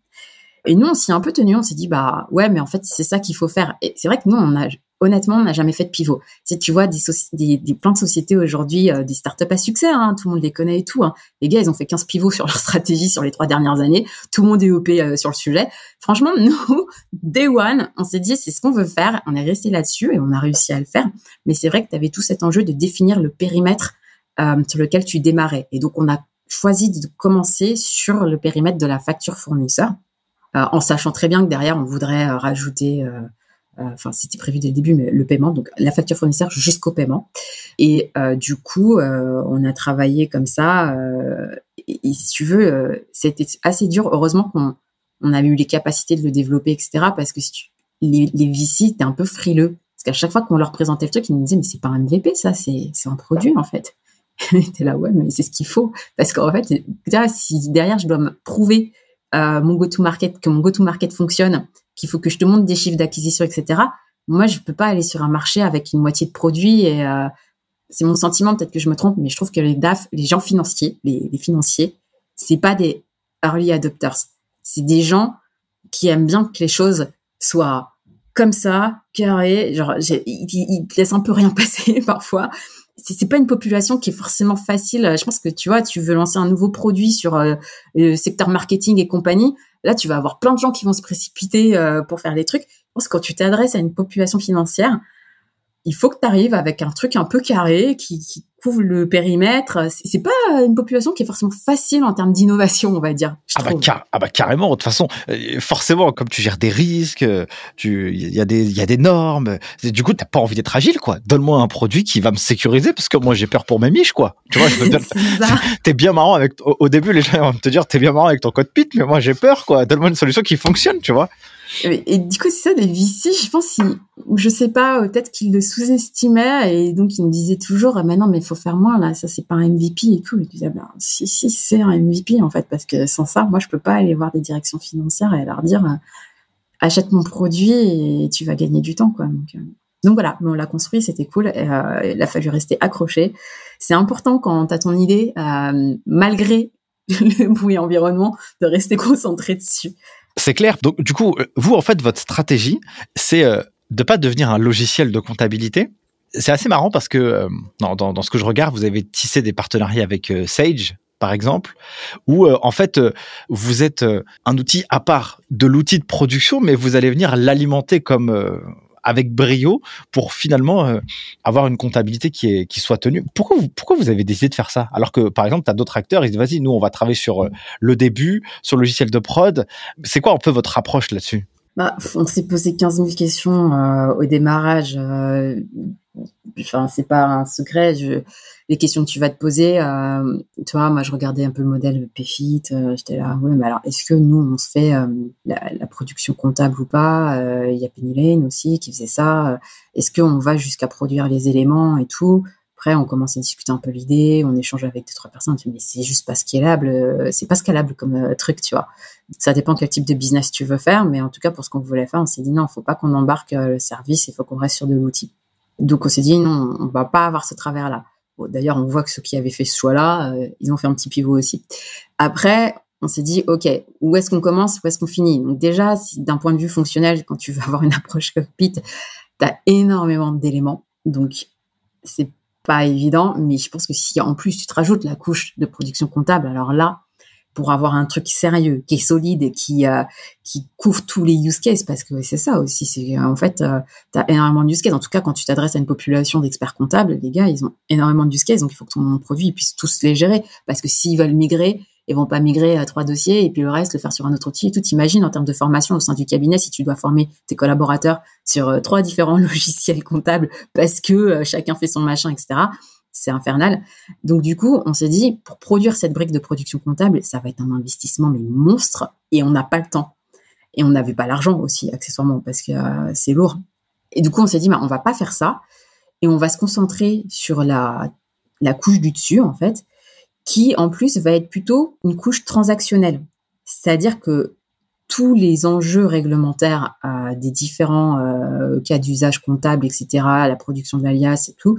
Et nous, on s'y est un peu tenu, on s'est dit, bah ouais, mais en fait, c'est ça qu'il faut faire. Et c'est vrai que nous, on a, honnêtement, on n'a jamais fait de pivot. Si tu vois des, des, des plein de sociétés aujourd'hui, euh, des startups à succès, hein, tout le monde les connaît et tout. Hein. Les gars, ils ont fait 15 pivots sur leur stratégie sur les trois dernières années. Tout le monde est OP euh, sur le sujet. Franchement, nous, day one, on s'est dit, c'est ce qu'on veut faire. On est resté là-dessus et on a réussi à le faire. Mais c'est vrai que tu avais tout cet enjeu de définir le périmètre euh, sur lequel tu démarrais. Et donc, on a choisi de commencer sur le périmètre de la facture fournisseur. Euh, en sachant très bien que derrière on voudrait euh, rajouter euh, enfin c'était prévu dès le début, mais le paiement, donc la facture fournisseur jusqu'au paiement. Et du coup, on a travaillé comme ça. Et, si tu veux, c'était assez dur. Heureusement qu'on on avait eu les capacités de le développer, etc. Parce que si tu, les, les VC, un peu frileux. Parce qu'à chaque fois qu'on leur présentait le truc, ils nous disaient, mais c'est pas un MVP, ça, c'est un produit, en fait. T'es là, ouais, mais c'est ce qu'il faut. Parce qu'en fait, si derrière, je dois me prouver euh, mon go-to-market, que mon go-to-market fonctionne, qu'il faut que je te montre des chiffres d'acquisition, etc. Moi, je peux pas aller sur un marché avec une moitié de produits et euh, c'est mon sentiment, peut-être que je me trompe, mais je trouve que les DAF, les gens financiers, les, les financiers, c'est pas des early adopters. C'est des gens qui aiment bien que les choses soient comme ça, carré, genre, ils, ils laissent un peu rien passer parfois c'est pas une population qui est forcément facile. Je pense que tu vois, tu veux lancer un nouveau produit sur euh, le secteur marketing et compagnie. Là, tu vas avoir plein de gens qui vont se précipiter euh, pour faire les trucs. Je pense que quand tu t'adresses à une population financière, il faut que tu arrives avec un truc un peu carré qui, qui couvre le périmètre. C'est pas une population qui est forcément facile en termes d'innovation, on va dire. Ah bah, ah bah, carrément. De toute façon, euh, forcément, comme tu gères des risques, tu il y a des il y a des normes. Du coup, t'as pas envie d'être agile, quoi. Donne-moi un produit qui va me sécuriser parce que moi j'ai peur pour mes miches, quoi. Tu vois, je veux dire, t'es bien marrant avec. Au, début, les gens vont te dire t'es bien marrant avec ton code PIT, mais moi j'ai peur, quoi. Donne-moi une solution qui fonctionne, tu vois. Et, du coup, c'est ça, les VC, je pense, ou je sais pas, peut-être qu'ils le sous-estimaient et donc ils me disaient toujours, ah, mais non, mais il faut faire moins, là, ça, c'est pas un MVP et tout. Et je disais, ben, si, si, c'est un MVP, en fait, parce que sans ça, moi, je peux pas aller voir des directions financières et leur dire, euh, achète mon produit et tu vas gagner du temps, quoi. Donc, euh, donc voilà, on l'a construit, c'était cool. Euh, il a fallu rester accroché. C'est important quand tu as ton idée, malgré le bruit environnement, de rester concentré dessus. C'est clair. Donc, du coup, euh, vous, en fait, votre stratégie, c'est euh, de pas devenir un logiciel de comptabilité. C'est assez marrant parce que euh, dans, dans, ce que je regarde, vous avez tissé des partenariats avec Sage, par exemple, où en fait vous êtes un outil à part de l'outil de production, mais vous allez venir l'alimenter comme avec brio pour finalement euh, avoir une comptabilité qui, soit tenue. Pourquoi vous, pourquoi vous avez décidé de faire ça? Alors que, par exemple, tu as d'autres acteurs, ils disent, vas-y, nous, on va travailler sur euh, le début, sur le logiciel de prod. C'est quoi un peu votre approche là-dessus? Bah, on s'est posé 15 000 questions euh, au démarrage. Euh, enfin, c'est pas un secret. Je, les questions que tu vas te poser, euh, tu vois, moi, je regardais un peu le modèle PFIT. Euh, J'étais là, ouais, mais alors, est-ce que nous, on se fait euh, la, la, production comptable ou pas Il y a Penny Lane aussi qui faisait ça. Est-ce qu'on va jusqu'à produire les éléments et tout? Après, on commence à discuter un peu l'idée, on échange avec deux trois personnes. Mais c'est juste pas scalable, c'est pas scalable comme truc, tu vois. Ça dépend quel type de business tu veux faire, mais en tout cas pour ce qu'on voulait faire, on s'est dit non, faut pas qu'on embarque le service, il faut qu'on reste sur de l'outil. Donc on s'est dit non, on va pas avoir ce travers-là. D'ailleurs, on voit que ceux qui avaient fait ce choix-là, euh, ils ont fait un petit pivot aussi. Après, on s'est dit, OK, où est-ce qu'on commence, où est-ce qu'on finit? Donc déjà, d'un point de vue fonctionnel, quand tu veux avoir une approche cockpit, tu as énormément d'éléments. Donc, c'est pas évident, mais je pense que si en plus tu te rajoutes la couche de production comptable, alors là, pour avoir un truc sérieux, qui est solide et qui euh, couvre tous les use cases parce que c'est ça aussi. C'est en fait, euh, tu as énormément de use cases. En tout cas, quand tu t'adresses à une population d'experts comptables, les gars, ils ont énormément de use cases, donc il faut que ton produit puisse tous les gérer parce que s'ils veulent migrer, ils vont pas migrer à trois dossiers et puis le reste le faire sur un autre outil et tout. T'imagines en termes de formation au sein du cabinet si tu dois former tes collaborateurs sur euh, trois différents logiciels comptables parce que euh, chacun fait son machin, etc c'est infernal. Donc du coup, on s'est dit, pour produire cette brique de production comptable, ça va être un investissement mais monstre, et on n'a pas le temps. Et on n'avait pas l'argent aussi, accessoirement, parce que euh, c'est lourd. Et du coup, on s'est dit, bah, on va pas faire ça, et on va se concentrer sur la, la couche du dessus, en fait, qui en plus va être plutôt une couche transactionnelle. C'est-à-dire que tous les enjeux réglementaires des différents euh, cas d'usage comptable, etc., la production d'alias et tout,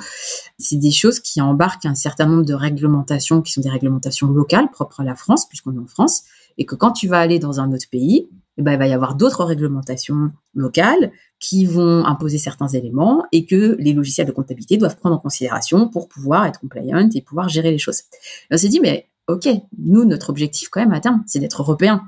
c'est des choses qui embarquent un certain nombre de réglementations qui sont des réglementations locales propres à la France, puisqu'on est en France, et que quand tu vas aller dans un autre pays, eh ben, il va y avoir d'autres réglementations locales qui vont imposer certains éléments et que les logiciels de comptabilité doivent prendre en considération pour pouvoir être compliant et pouvoir gérer les choses. on s'est dit, mais ok, nous, notre objectif quand même terme, c'est d'être européen.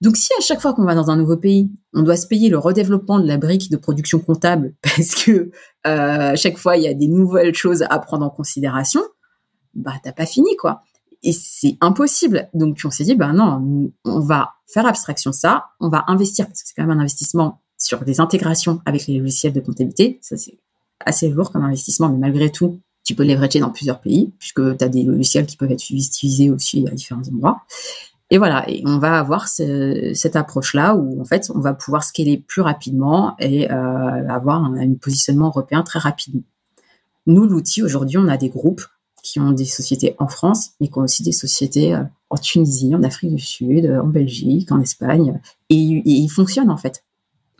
Donc si à chaque fois qu'on va dans un nouveau pays, on doit se payer le redéveloppement de la brique de production comptable parce que euh, chaque fois il y a des nouvelles choses à prendre en considération, bah t'as pas fini quoi. Et c'est impossible. Donc on s'est dit bah non, on va faire abstraction de ça, on va investir parce que c'est quand même un investissement sur des intégrations avec les logiciels de comptabilité. Ça c'est assez lourd comme investissement, mais malgré tout, tu peux leverager dans plusieurs pays puisque tu as des logiciels qui peuvent être utilisés aussi à différents endroits. Et voilà, et on va avoir cette approche-là où en fait on va pouvoir scaler plus rapidement et euh, avoir un, un, positionnement européen très rapide. Nous, l'outil aujourd'hui, on a des groupes qui ont des sociétés en France, mais qui ont aussi des sociétés euh, en Tunisie, en Afrique du Sud, en Belgique, en Espagne, et, et ils fonctionnent en fait.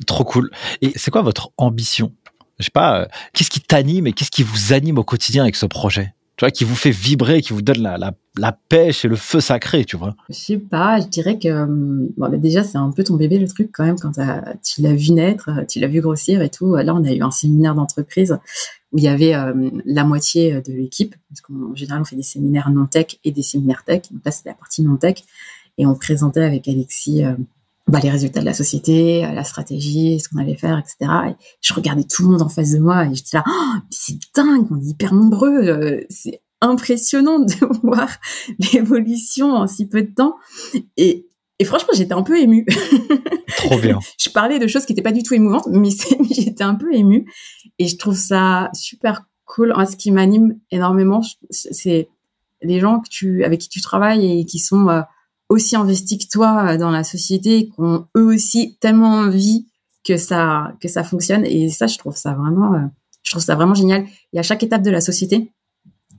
Trop cool. Et c'est quoi votre ambition? Je sais pas, euh, qu'est-ce qui t'anime et qu'est-ce qui vous anime au quotidien avec ce projet? Tu vois, qui vous fait vibrer, qui vous donne la, la, la pêche et le feu sacré, tu vois? Je sais pas, je dirais que bon, bah déjà c'est un peu ton bébé le truc quand même quand tu l'as vu naître, tu l'as vu grossir et tout. Là on a eu un séminaire d'entreprise il y avait euh, la moitié de l'équipe, parce qu'en général on fait des séminaires non tech et des séminaires tech. Donc là c'était la partie non tech et on présentait avec Alexis euh, bah, les résultats de la société, la stratégie, ce qu'on allait faire, etc. Et je regardais tout le monde en face de moi et j'étais là, oh, c'est dingue, on est hyper nombreux, euh, c'est impressionnant de voir l'évolution en si peu de temps. Et, et franchement, j'étais un peu émue. Trop bien. je parlais de choses qui n'étaient pas du tout émouvantes, mais j'étais un peu émue. Et je trouve ça super cool. Ce qui m'anime énormément, c'est les gens que tu, avec qui tu travailles et qui sont euh, aussi investis que toi euh, dans la société, qui ont eux aussi tellement envie que ça que ça fonctionne. Et ça, je trouve ça vraiment, euh, je trouve ça vraiment génial. Et à chaque étape de la société,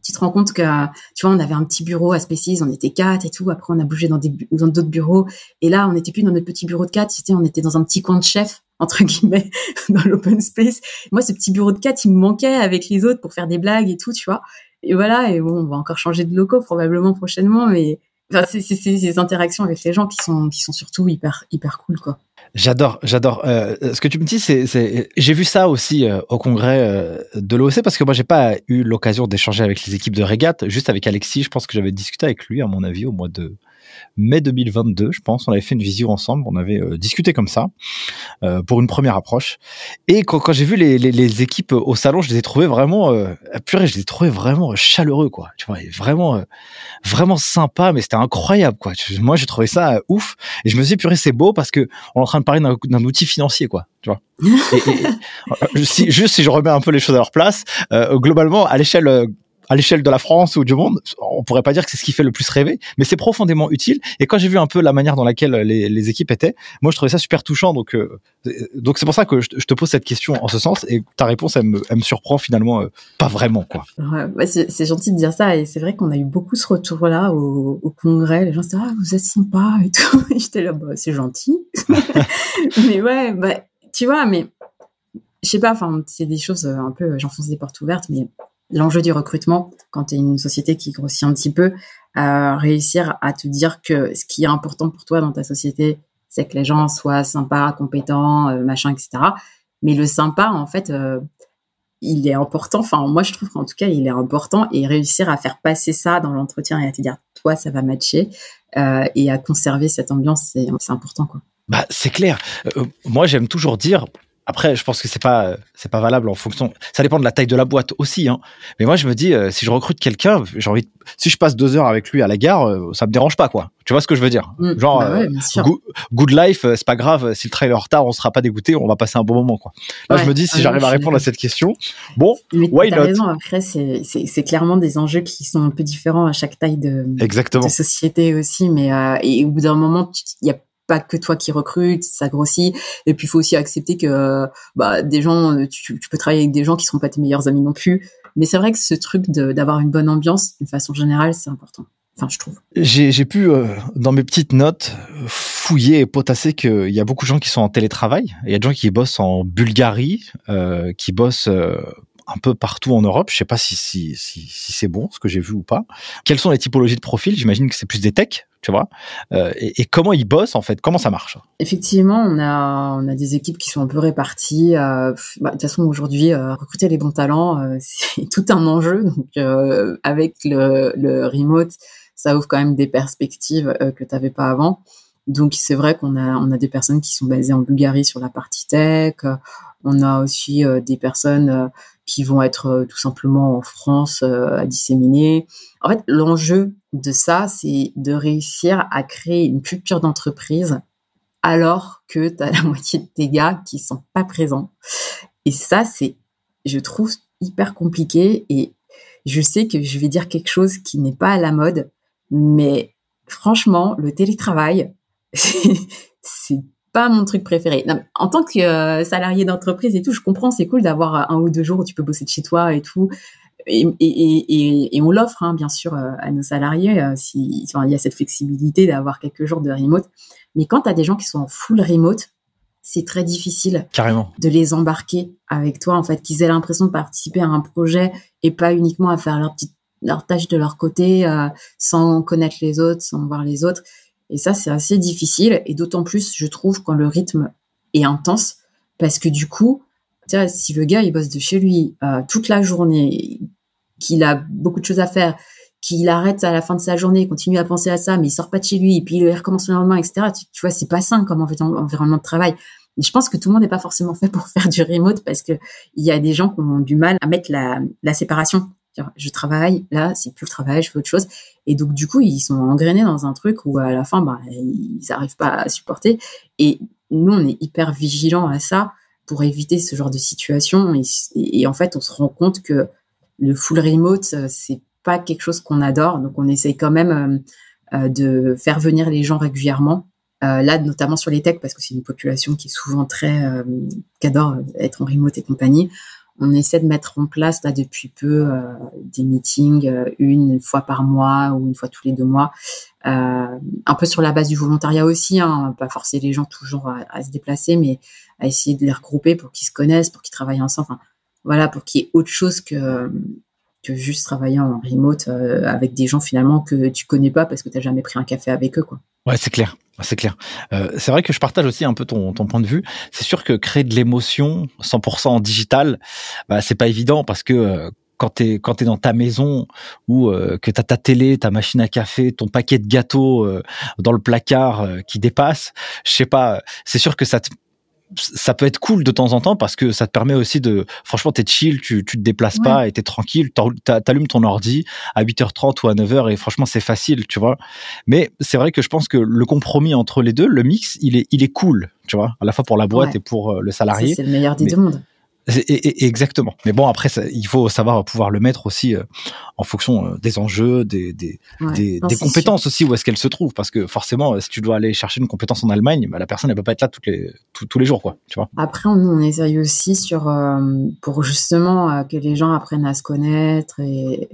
tu te rends compte que, tu vois, on avait un petit bureau à Species, on était quatre et tout. Après, on a bougé dans des dans d'autres bureaux. Et là, on n'était plus dans notre petit bureau de quatre. C'était, on était dans un petit coin de chef entre guillemets dans l'open space. Moi, ce petit bureau de quatre, il me manquait avec les autres pour faire des blagues et tout, tu vois. Et voilà. Et bon, on va encore changer de locaux probablement prochainement, mais C'est ces interactions avec les gens qui sont qui sont surtout hyper hyper cool quoi. J'adore, j'adore. Euh, ce que tu me dis, c'est, j'ai vu ça aussi euh, au congrès euh, de l'OEC parce que moi, j'ai pas eu l'occasion d'échanger avec les équipes de régate, juste avec Alexis. Je pense que j'avais discuté avec lui, à mon avis, au mois de mai 2022, je pense. On avait fait une visio ensemble, on avait euh, discuté comme ça euh, pour une première approche. Et quand, quand j'ai vu les, les, les, équipes au salon, je les ai trouvées vraiment, euh, purée, je les ai trouvés vraiment chaleureux, quoi. Tu vois, vraiment, euh, vraiment sympa, mais c'était incroyable, quoi. Moi, j'ai trouvé ça ouf. Et je me suis dit, purée, c'est beau parce que on est en train de parler d'un outil financier, quoi. Tu vois. Et, et, si, juste si je remets un peu les choses à leur place, globalement, à l'échelle à l'échelle de la France ou du monde, on pourrait pas dire que c'est ce qui fait le plus rêver, mais c'est profondément utile. Et quand j'ai vu un peu la manière dans laquelle les, les, équipes étaient, moi je trouvais ça super touchant. Donc euh, donc c'est pour ça que je, te pose cette question en ce sens. Et ta réponse, elle me, elle me surprend finalement euh, pas vraiment quoi. Ouais, c'est gentil de dire ça. Et c'est vrai qu'on a eu beaucoup ce retour-là au, au, congrès. Les gens se disaient ah vous êtes sympa et tout. J'étais là bah c'est gentil. mais ouais bah tu vois mais je sais pas. Enfin c'est des choses euh, un peu j'enfonce des portes ouvertes mais l'enjeu du recrutement, quand tu es une société qui grossit un petit peu, euh, réussir à te dire que ce qui est important pour toi dans ta société, c'est que les gens soient sympas, compétents, euh, machin, etc. Mais le sympa, en fait, euh, il est important. Enfin, moi, je trouve qu'en tout cas, il est important et réussir à faire passer ça dans l'entretien et à te dire, toi, ça va matcher et à conserver cette ambiance, c'est important, quoi. Bah, c'est clair. Moi, j'aime toujours dire, après, je pense que c'est pas c'est pas valable en fonction. Ça dépend de la taille de la boîte aussi. Hein. Mais moi, je me dis, euh, si je recrute quelqu'un, j'ai envie. Si je passe deux heures avec lui à la gare, euh, ça me dérange pas, quoi. Tu vois ce que je veux dire? Mmh, Genre, bah ouais, euh, good, life, c'est pas grave. Si le train est en retard, on sera pas dégoûté. On va passer un bon moment, quoi. Là, je me dis, si j'arrive à répondre à cette question, bon, mais why not? raison. Après, c'est clairement des enjeux qui sont un peu différents à chaque taille de, Exactement. de société aussi. Mais et au bout d'un moment, il y a pas que toi qui recrutes, ça grossit. Et puis il faut aussi accepter que bah, des gens, tu, peux travailler avec des gens qui sont pas tes meilleurs amis non plus. Mais c'est vrai que ce truc d'avoir une bonne ambiance, d'une façon générale, c'est important. Enfin, je trouve. J'ai pu, euh, dans mes petites notes, fouiller et potasser qu'il y a beaucoup de gens qui sont en télétravail. Il y a des gens qui bossent en Bulgarie, euh, qui bossent euh, un peu partout en Europe. Je sais pas si, c'est bon ce que j'ai vu ou pas. Quelles sont les typologies de profils? J'imagine que c'est plus des techs, tu vois. Euh, et, comment ils bossent en fait? Comment ça marche? Effectivement, on a des équipes qui sont un peu réparties. Euh, bah, de toute façon, aujourd'hui, euh, recruter les bons talents, c'est tout un enjeu. Donc, avec le, remote, ça ouvre quand même des perspectives que tu n'avais pas avant. Donc, c'est vrai qu'on a on a des personnes qui sont basées en Bulgarie sur la partie tech. On a aussi des personnes qui vont être euh, tout simplement en France euh, à disséminer. En fait, l'enjeu de ça, c'est de réussir à créer une culture d'entreprise alors que tu as la moitié de tes gars qui sont pas présents. Et ça, c'est, je trouve, hyper compliqué et je sais que je vais dire quelque chose qui n'est pas à la mode, mais franchement, le télétravail, c'est pas mon truc préféré. en tant que euh, salarié d'entreprise et tout, je comprends, c'est cool d'avoir un ou deux jours où tu peux bosser de chez toi et tout. Et, et, et, on l'offre, hein, bien sûr, euh, à nos salariés. Euh, si, il y a cette flexibilité d'avoir quelques jours de remote. Mais quand tu as des gens qui sont en full remote, c'est très difficile Carrément. de les embarquer avec toi, en fait, qu'ils aient l'impression de participer à un projet et pas uniquement à faire leur petite leur tâche de leur côté, sans connaître les autres, sans voir les autres. Et ça, c'est assez difficile. Et d'autant plus, je trouve, quand le rythme est intense. Parce que du coup, tu si le gars, il bosse de chez lui euh, toute la journée, qu'il a beaucoup de choses à faire, qu'il arrête à la fin de sa journée, continue à penser à ça, mais il sort pas de chez lui, et puis il recommence le lendemain, etc. Tu, vois, c'est pas sain comme environnement de travail. Et je pense que tout le monde n'est pas forcément fait pour faire du remote parce que il y a des gens qui ont du mal à mettre la, la séparation je travaille, là, c'est plus le travail, je fais autre chose. Et donc, du coup, ils sont engrainés dans un truc où, à la fin, bah, ils n'arrivent pas à supporter. Et nous, on est hyper vigilants à ça pour éviter ce genre de situation. Et, en fait, on se rend compte que le full remote, euh, c'est pas quelque chose qu'on adore. Donc, on essaye quand même euh, euh, de faire venir les gens régulièrement. là, notamment sur les techs, parce que c'est une population qui est souvent très, qui adore être en remote et compagnie on essaie de mettre en place là depuis peu euh, des meetings euh, une fois par mois ou une fois tous les deux mois, euh, un peu sur la base du volontariat aussi, hein, pas forcer les gens toujours à, se déplacer, mais à essayer de les regrouper pour qu'ils se connaissent, pour qu'ils travaillent ensemble, enfin, voilà, pour qu'il y ait autre chose que que juste travailler en remote avec des gens finalement que tu connais pas parce que tu n'as jamais pris un café avec eux, quoi. Ouais, c'est clair. C'est clair. Euh, c'est vrai que je partage aussi un peu ton, ton point de vue. C'est sûr que créer de l'émotion 100% en digital, bah, c'est pas évident parce que euh, quand t'es quand t'es dans ta maison ou euh, que t'as ta télé, ta machine à café, ton paquet de gâteaux euh, dans le placard euh, qui dépasse, je sais pas. C'est sûr que ça te ça peut être cool de temps en temps parce que ça te permet aussi de, franchement, t'es chill, tu, tu te déplaces pas et t'es tranquille, t'allumes ton ordi à 8h30 ou à 9h et franchement, c'est facile, tu vois. Mais c'est vrai que je pense que le compromis entre les deux, le mix, il est, il est cool, tu vois, à la fois pour la boîte et pour euh, le salarié. C'est le meilleur des deux mondes. Exactement. Mais bon, après, il faut savoir pouvoir le mettre aussi euh, en fonction euh, des enjeux, des, des, des, compétences aussi, où est-ce qu'elle se trouve. Parce que forcément, si tu dois aller chercher une compétence en Allemagne, bah, la personne, elle peut pas être là toutes les, tous les jours, quoi. Tu vois. Après, on, on essaye aussi sur, euh, pour justement que les gens apprennent à se connaître et,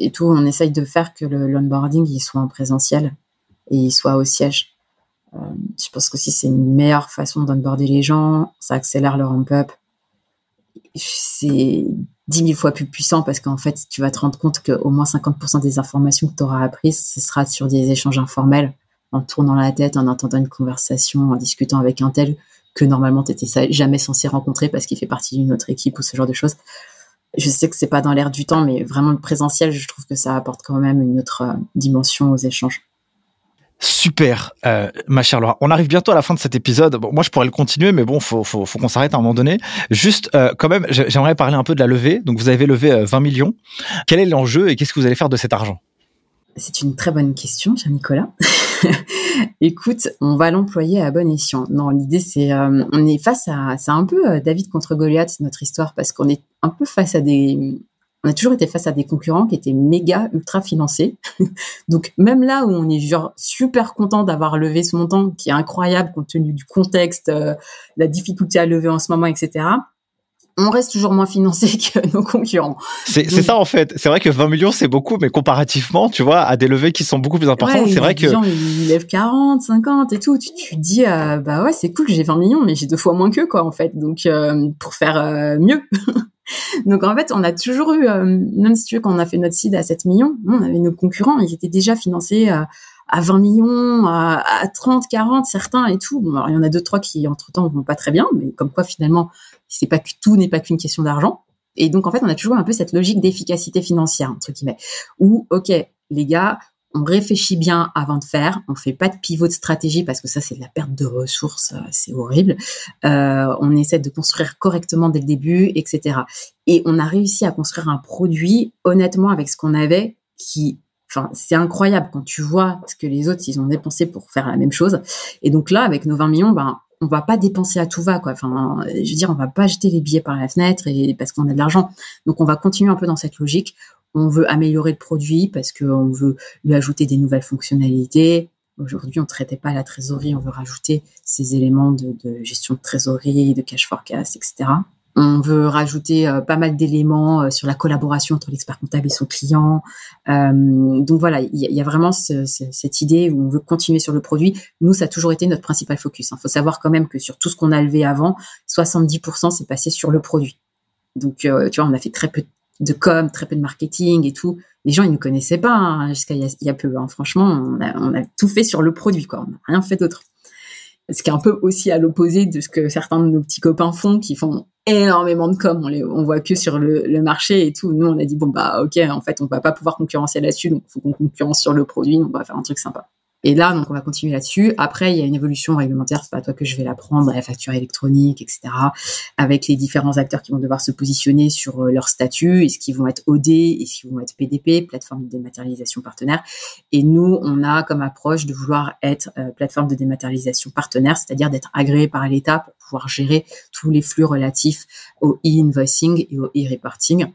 et tout. On essaye de faire que le l'onboarding, il soit en présentiel et il soit au siège. je pense que si c'est une meilleure façon d'onboarder les gens. Ça accélère leur ramp-up c'est dix mille fois plus puissant parce qu'en fait, tu vas te rendre compte qu'au moins 50% des informations que tu auras apprises, ce sera sur des échanges informels, en tournant la tête, en entendant une conversation, en discutant avec un tel que normalement tu n'étais jamais censé rencontrer parce qu'il fait partie d'une autre équipe ou ce genre de choses. Je sais que c'est pas dans l'air du temps, mais vraiment le présentiel, je trouve que ça apporte quand même une autre euh, dimension aux échanges. Super, euh, ma chère Laura. On arrive bientôt à la fin de cet épisode. Moi, je pourrais le continuer, mais bon, faut, faut, qu'on s'arrête à un moment donné. Juste, euh, quand même, j'aimerais parler un peu de la levée. Donc, vous avez levé 20 euh, millions. Quel est l'enjeu et qu'est-ce que vous allez faire de cet argent? C'est une très bonne question, cher Nicolas. Écoute, on va l'employer à bon escient. Non, l'idée, c'est, on est face à, c'est un peu David contre Goliath, notre histoire, parce qu'on est un peu face à des, on a toujours été face à des concurrents qui étaient méga ultra financés. Donc même là où on est super content d'avoir levé ce montant qui est incroyable compte tenu du contexte, euh, la difficulté à lever en ce moment, etc. on reste toujours moins financé que nos concurrents. C'est ça en fait. C'est vrai que 20 millions c'est beaucoup, mais comparativement, tu vois, à des levées qui sont beaucoup plus importantes, c'est vrai que. Les gens ils lèvent 40, 50 et tout. Tu, tu te dis, euh, bah ouais, c'est cool, j'ai 20 millions, mais j'ai deux fois moins qu'eux quoi en fait. Donc euh, pour faire euh, mieux. Donc en fait, on a toujours eu, même si tu veux, quand on a fait notre seed à 7 millions, on avait nos concurrents, ils étaient déjà financés à 20 millions, à, 30, 40, certains et tout. Bon, alors, il y en a deux, trois qui, entre-temps, vont pas très bien, mais comme quoi, finalement, c'est pas que tout n'est pas qu'une question d'argent. Et donc, en fait, on a toujours un peu cette logique d'efficacité financière, entre guillemets, où, OK, les gars, on réfléchit bien avant de faire, on fait pas de pivot de stratégie parce que ça c'est de la perte de ressources, euh, c'est horrible. Euh, on essaie de construire correctement dès le début, etc. Et on a réussi à construire un produit honnêtement avec ce qu'on avait qui Enfin, c'est incroyable quand tu vois ce que les autres ils ont dépensé pour faire la même chose. Et donc là, avec nos 20 millions, ben on va pas dépenser à tout va quoi. Enfin, je veux dire, on va pas jeter les billets par la fenêtre et parce qu'on a de l'argent. Donc on va continuer un peu dans cette logique. On veut améliorer le produit parce qu'on veut lui ajouter des nouvelles fonctionnalités. Aujourd'hui, on traitait pas la trésorerie, on veut rajouter ces éléments de, de gestion de trésorerie, de cash forecast, etc. On veut rajouter euh, pas mal d'éléments euh, sur la collaboration entre l'expert comptable et son client. Euh, donc voilà, il y, a vraiment cette idée où on veut continuer sur le produit. Nous, ça a toujours été notre principal focus. Il hein. faut savoir quand même que sur tout ce qu'on a levé avant, 70% s'est passé sur le produit. Donc tu vois, on a fait très peu de com, très peu de marketing et tout. Les gens, ils ne connaissaient pas hein, jusqu'à il, y a peu. Hein. Franchement, on a, on a, tout fait sur le produit, quoi. On n'a rien fait d'autre. Ce qui est un peu aussi à l'opposé de ce que certains de nos petits copains font, qui font énormément de com, on les on voit que sur le, marché et tout. Nous, on a dit bon bah ok, en fait, on va pas pouvoir concurrencer là-dessus, donc il faut qu'on concurrence sur le produit, on va faire un truc sympa. Et là, donc, on va continuer là-dessus. Après, il y a une évolution réglementaire. C'est pas toi que je vais la prendre, la facture électronique, etc. Avec les différents acteurs qui vont devoir se positionner sur euh, leur statut. Est-ce qu'ils vont être OD? Est-ce qu'ils vont être PDP, plateforme de dématérialisation partenaire? Et nous, on a comme approche de vouloir être euh, plateforme de dématérialisation partenaire, c'est-à-dire d'être agréé par l'État pour pouvoir gérer tous les flux relatifs au e-invoicing et au e-reporting.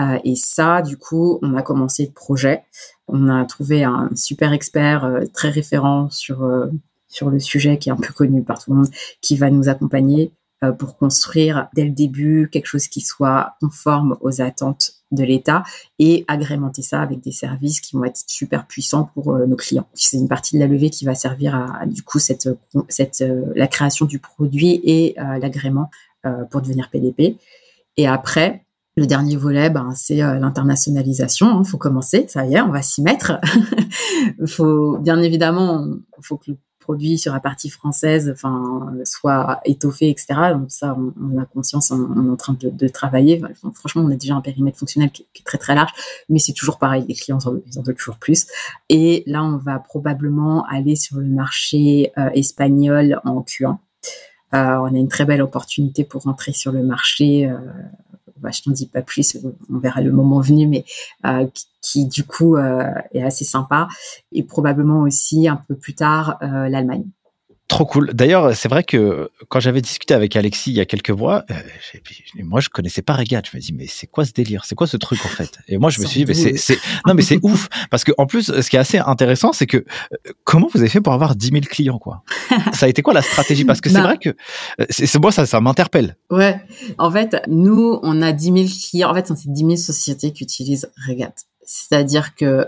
Euh, et ça, du coup, on a commencé le projet. On a trouvé un super expert euh, très référent sur euh, sur le sujet qui est un peu connu par tout le monde, qui va nous accompagner pour construire dès le début quelque chose qui soit conforme aux attentes de l'État et agrémenter ça avec des services qui vont être super puissants pour nos clients. C'est une partie de la levée qui va servir à, du coup cette, cette la création du produit et l'agrément pour devenir PDP. Et après, le dernier volet, ben, c'est euh, l'internationalisation. Il hein, faut commencer, ça y est, on va s'y mettre. faut, bien évidemment, il faut que le produit sur la partie française, soit étoffé, etc. Donc ça, on, a conscience, on, est en train de, travailler. franchement, on a déjà un périmètre fonctionnel qui, est très très large, mais c'est toujours pareil. Les clients en, ils en veulent toujours plus. Et là, on va probablement aller sur le marché euh, espagnol en Q1. Euh, on a une très belle opportunité pour rentrer sur le marché bah, je t'en dis pas plus, on verra le moment venu, mais euh, qui, du coup euh, est assez sympa, et probablement aussi un peu plus tard euh, l'Allemagne. Trop cool. D'ailleurs, c'est vrai que quand j'avais discuté avec Alexis il y a quelques mois, euh, moi je connaissais pas Regat. Je me dis mais c'est quoi ce délire? C'est quoi ce truc en fait? Et moi je me suis dit mais c'est non mais c'est ouf parce que en plus ce qui est assez intéressant c'est que euh, comment vous avez fait pour avoir 10 000 clients quoi? Ça a été quoi la stratégie? Parce que c'est bah vrai que euh, c'est moi ça ça m'interpelle. Ouais. En fait, nous on a 10 000 clients. En fait, c'est 10 000 sociétés qui utilisent Regat. C'est-à-dire que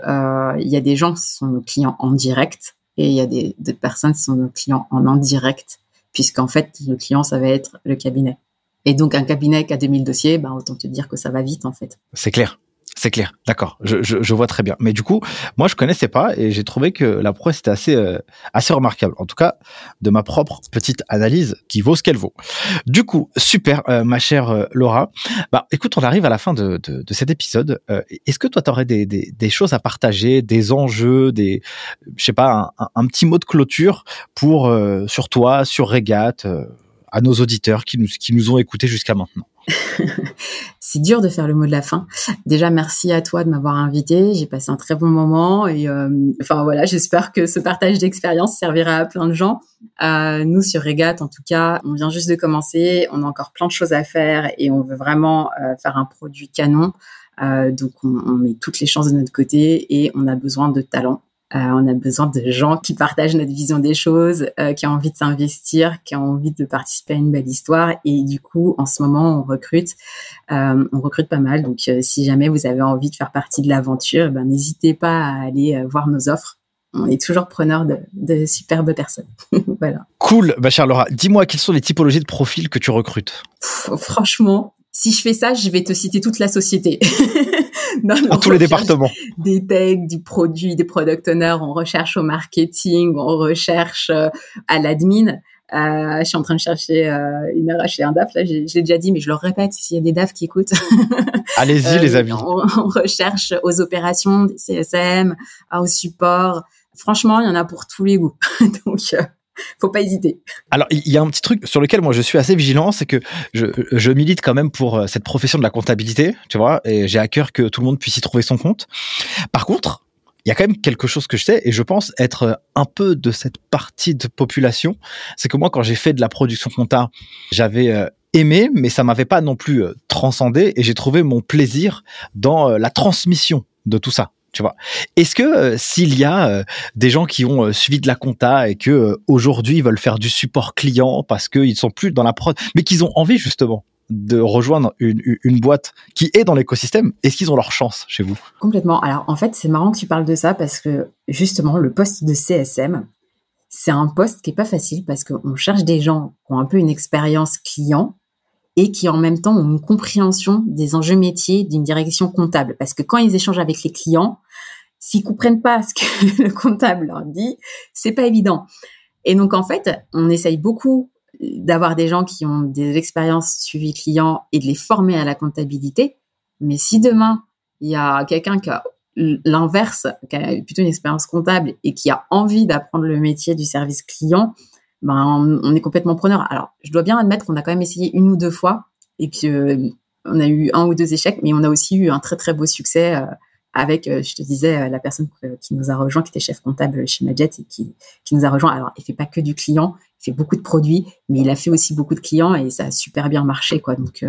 il y a des gens qui sont nos clients en direct et il y a des, personnes qui sont nos clients en indirect, puisqu'en fait, le client, ça va être le cabinet. Et donc, un cabinet qui a 2000 dossiers, ben, autant te dire que ça va vite, en fait. C'est clair. C'est clair, d'accord. Je, je, je, vois très bien. Mais du coup, moi, je connaissais pas et j'ai trouvé que la prouesse était assez euh, assez remarquable. En tout cas, de ma propre petite analyse qui vaut ce qu'elle vaut. Du coup, super, euh, ma chère euh, Laura. Bah, écoute, on arrive à la fin de, de, de cet épisode. Est-ce que toi, tu aurais des, des, des, choses à partager, des enjeux, des, je sais pas, un, petit mot de clôture pour sur toi, sur Regat, à nos auditeurs qui nous qui nous ont écoutés jusqu'à maintenant? c'est dur de faire le mot de la fin. Déjà, merci à toi de m'avoir invité. J'ai passé un très bon moment et euh, enfin voilà, j'espère que ce partage d'expérience servira à plein de gens. Euh, nous sur Regat, en tout cas, on vient juste de commencer. On a encore plein de choses à faire et on veut vraiment euh, faire un produit canon. donc, on, on, met toutes les chances de notre côté et on a besoin de talent. On a besoin de gens qui partagent notre vision des choses, qui ont envie de s'investir, qui ont envie de participer à une belle histoire. Et du coup, en ce moment, on recrute. on recrute pas mal. Donc, si jamais vous avez envie de faire partie de l'aventure, ben, n'hésitez pas à aller voir nos offres on est toujours preneur de, superbes personnes. voilà. Cool. Bah, chère Laura, dis-moi quelles sont les typologies de profils que tu recrutes? Franchement, si je fais ça, je vais te citer toute la société. Dans tous les départements. Des techs, du produit, des product owners, on recherche au marketing, on recherche euh, à l'admin. Euh, je suis en train de chercher euh, une RH et un DAF. Là, j'ai déjà dit, mais je le répète s'il y a des DAF qui écoutent. Allez-y, les amis. On, on, recherche aux opérations, des CSM, au support, franchement, il y en a pour tous les goûts. Donc, euh, faut pas hésiter. Alors, il y a un petit truc sur lequel moi je suis assez vigilant, c'est que je, milite quand même pour euh, cette profession de la comptabilité, tu vois, et j'ai à cœur que tout le monde puisse y trouver son compte. Par contre, il y a quand même quelque chose que je sais et je pense être un peu de cette partie de population, c'est que moi quand j'ai fait de la production compta, j'avais euh, aimé, mais ça m'avait pas non plus transcendé et j'ai trouvé mon plaisir dans la transmission de tout ça tu vois. Est-ce que euh, s'il y a euh, des gens qui ont euh, suivi de la compta et que aujourd'hui ils veulent faire du support client parce qu'ils sont plus dans la prod, mais qu'ils ont envie justement de rejoindre une, une boîte qui est dans l'écosystème, est-ce qu'ils ont leur chance chez vous? Complètement. Alors en fait, c'est marrant que tu parles de ça parce que justement, le poste de CSM, c'est un poste qui est pas facile parce qu'on cherche des gens qui ont un peu une expérience client, et qui en même temps ont une compréhension des enjeux métiers d'une direction comptable. Parce que quand ils échangent avec les clients, s'ils comprennent pas ce que le comptable leur dit, c'est pas évident. Et donc en fait, on essaye beaucoup d'avoir des gens qui ont des expériences suivies clients et de les former à la comptabilité. Mais si demain il y a quelqu'un qui a l'inverse, qui a plutôt une expérience comptable et qui a envie d'apprendre le métier du service client, ben, on est complètement preneur. Alors, je dois bien admettre qu'on a quand même essayé une ou deux fois et que euh, on a eu un ou deux échecs, mais on a aussi eu un très très beau succès euh, avec, euh, je te disais, la personne qui nous a rejoint, qui était chef comptable chez Majet et qui, qui nous a rejoint. Alors, il fait pas que du client, fait beaucoup de produits, mais il a fait aussi beaucoup de clients et ça a super bien marché, quoi. Donc,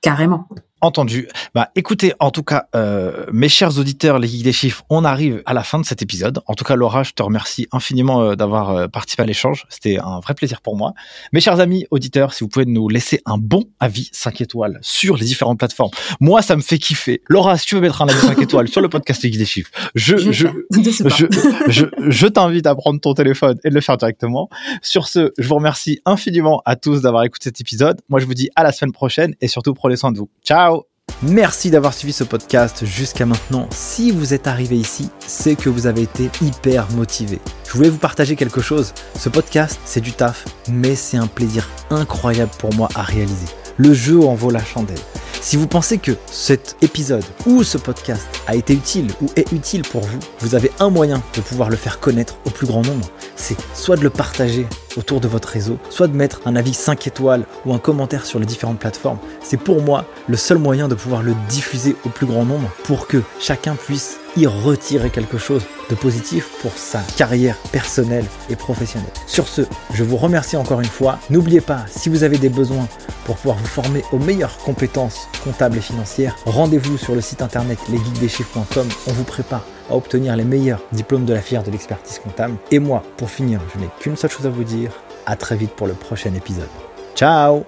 carrément. Entendu. Bah, écoutez, en tout cas, euh, mes chers auditeurs, les geeks des chiffres, on arrive à la fin de cet épisode. En tout cas, Laura, je te remercie infiniment euh, d'avoir euh, participé à l'échange. C'était un vrai plaisir pour moi. Mes chers amis auditeurs, si vous pouvez nous laisser un bon avis 5 étoiles sur les différentes plateformes. Moi, ça me fait kiffer. Laura, si tu veux mettre un avis 5 étoiles sur le podcast Les geeks des chiffres, je, je, je, je, je t'invite à prendre ton téléphone et de le faire directement. Sur ce, je vous remercie infiniment à tous d'avoir écouté cet épisode. Moi, je vous dis à la semaine prochaine et surtout prenez soin de vous. Ciao Merci d'avoir suivi ce podcast jusqu'à maintenant. Si vous êtes arrivé ici, c'est que vous avez été hyper motivé. Je voulais vous partager quelque chose. Ce podcast, c'est du taf, mais c'est un plaisir incroyable pour moi à réaliser. Le jeu en vaut la chandelle. Si vous pensez que cet épisode ou ce podcast a été utile ou est utile pour vous, vous avez un moyen de pouvoir le faire connaître au plus grand nombre. C'est soit de le partager autour de votre réseau, soit de mettre un avis 5 étoiles ou un commentaire sur les différentes plateformes. C'est pour moi le seul moyen de pouvoir le diffuser au plus grand nombre pour que chacun puisse y retirer quelque chose de positif pour sa carrière personnelle et professionnelle. Sur ce, je vous remercie encore une fois. N'oubliez pas, si vous avez des besoins pour pouvoir vous former aux meilleures compétences comptables et financières, rendez-vous sur le site internet lesgeekdeschiffres.com. On vous prépare à obtenir les meilleurs diplômes de la fière de l'expertise comptable. Et moi, pour finir, je n'ai qu'une seule chose à vous dire. À très vite pour le prochain épisode. Ciao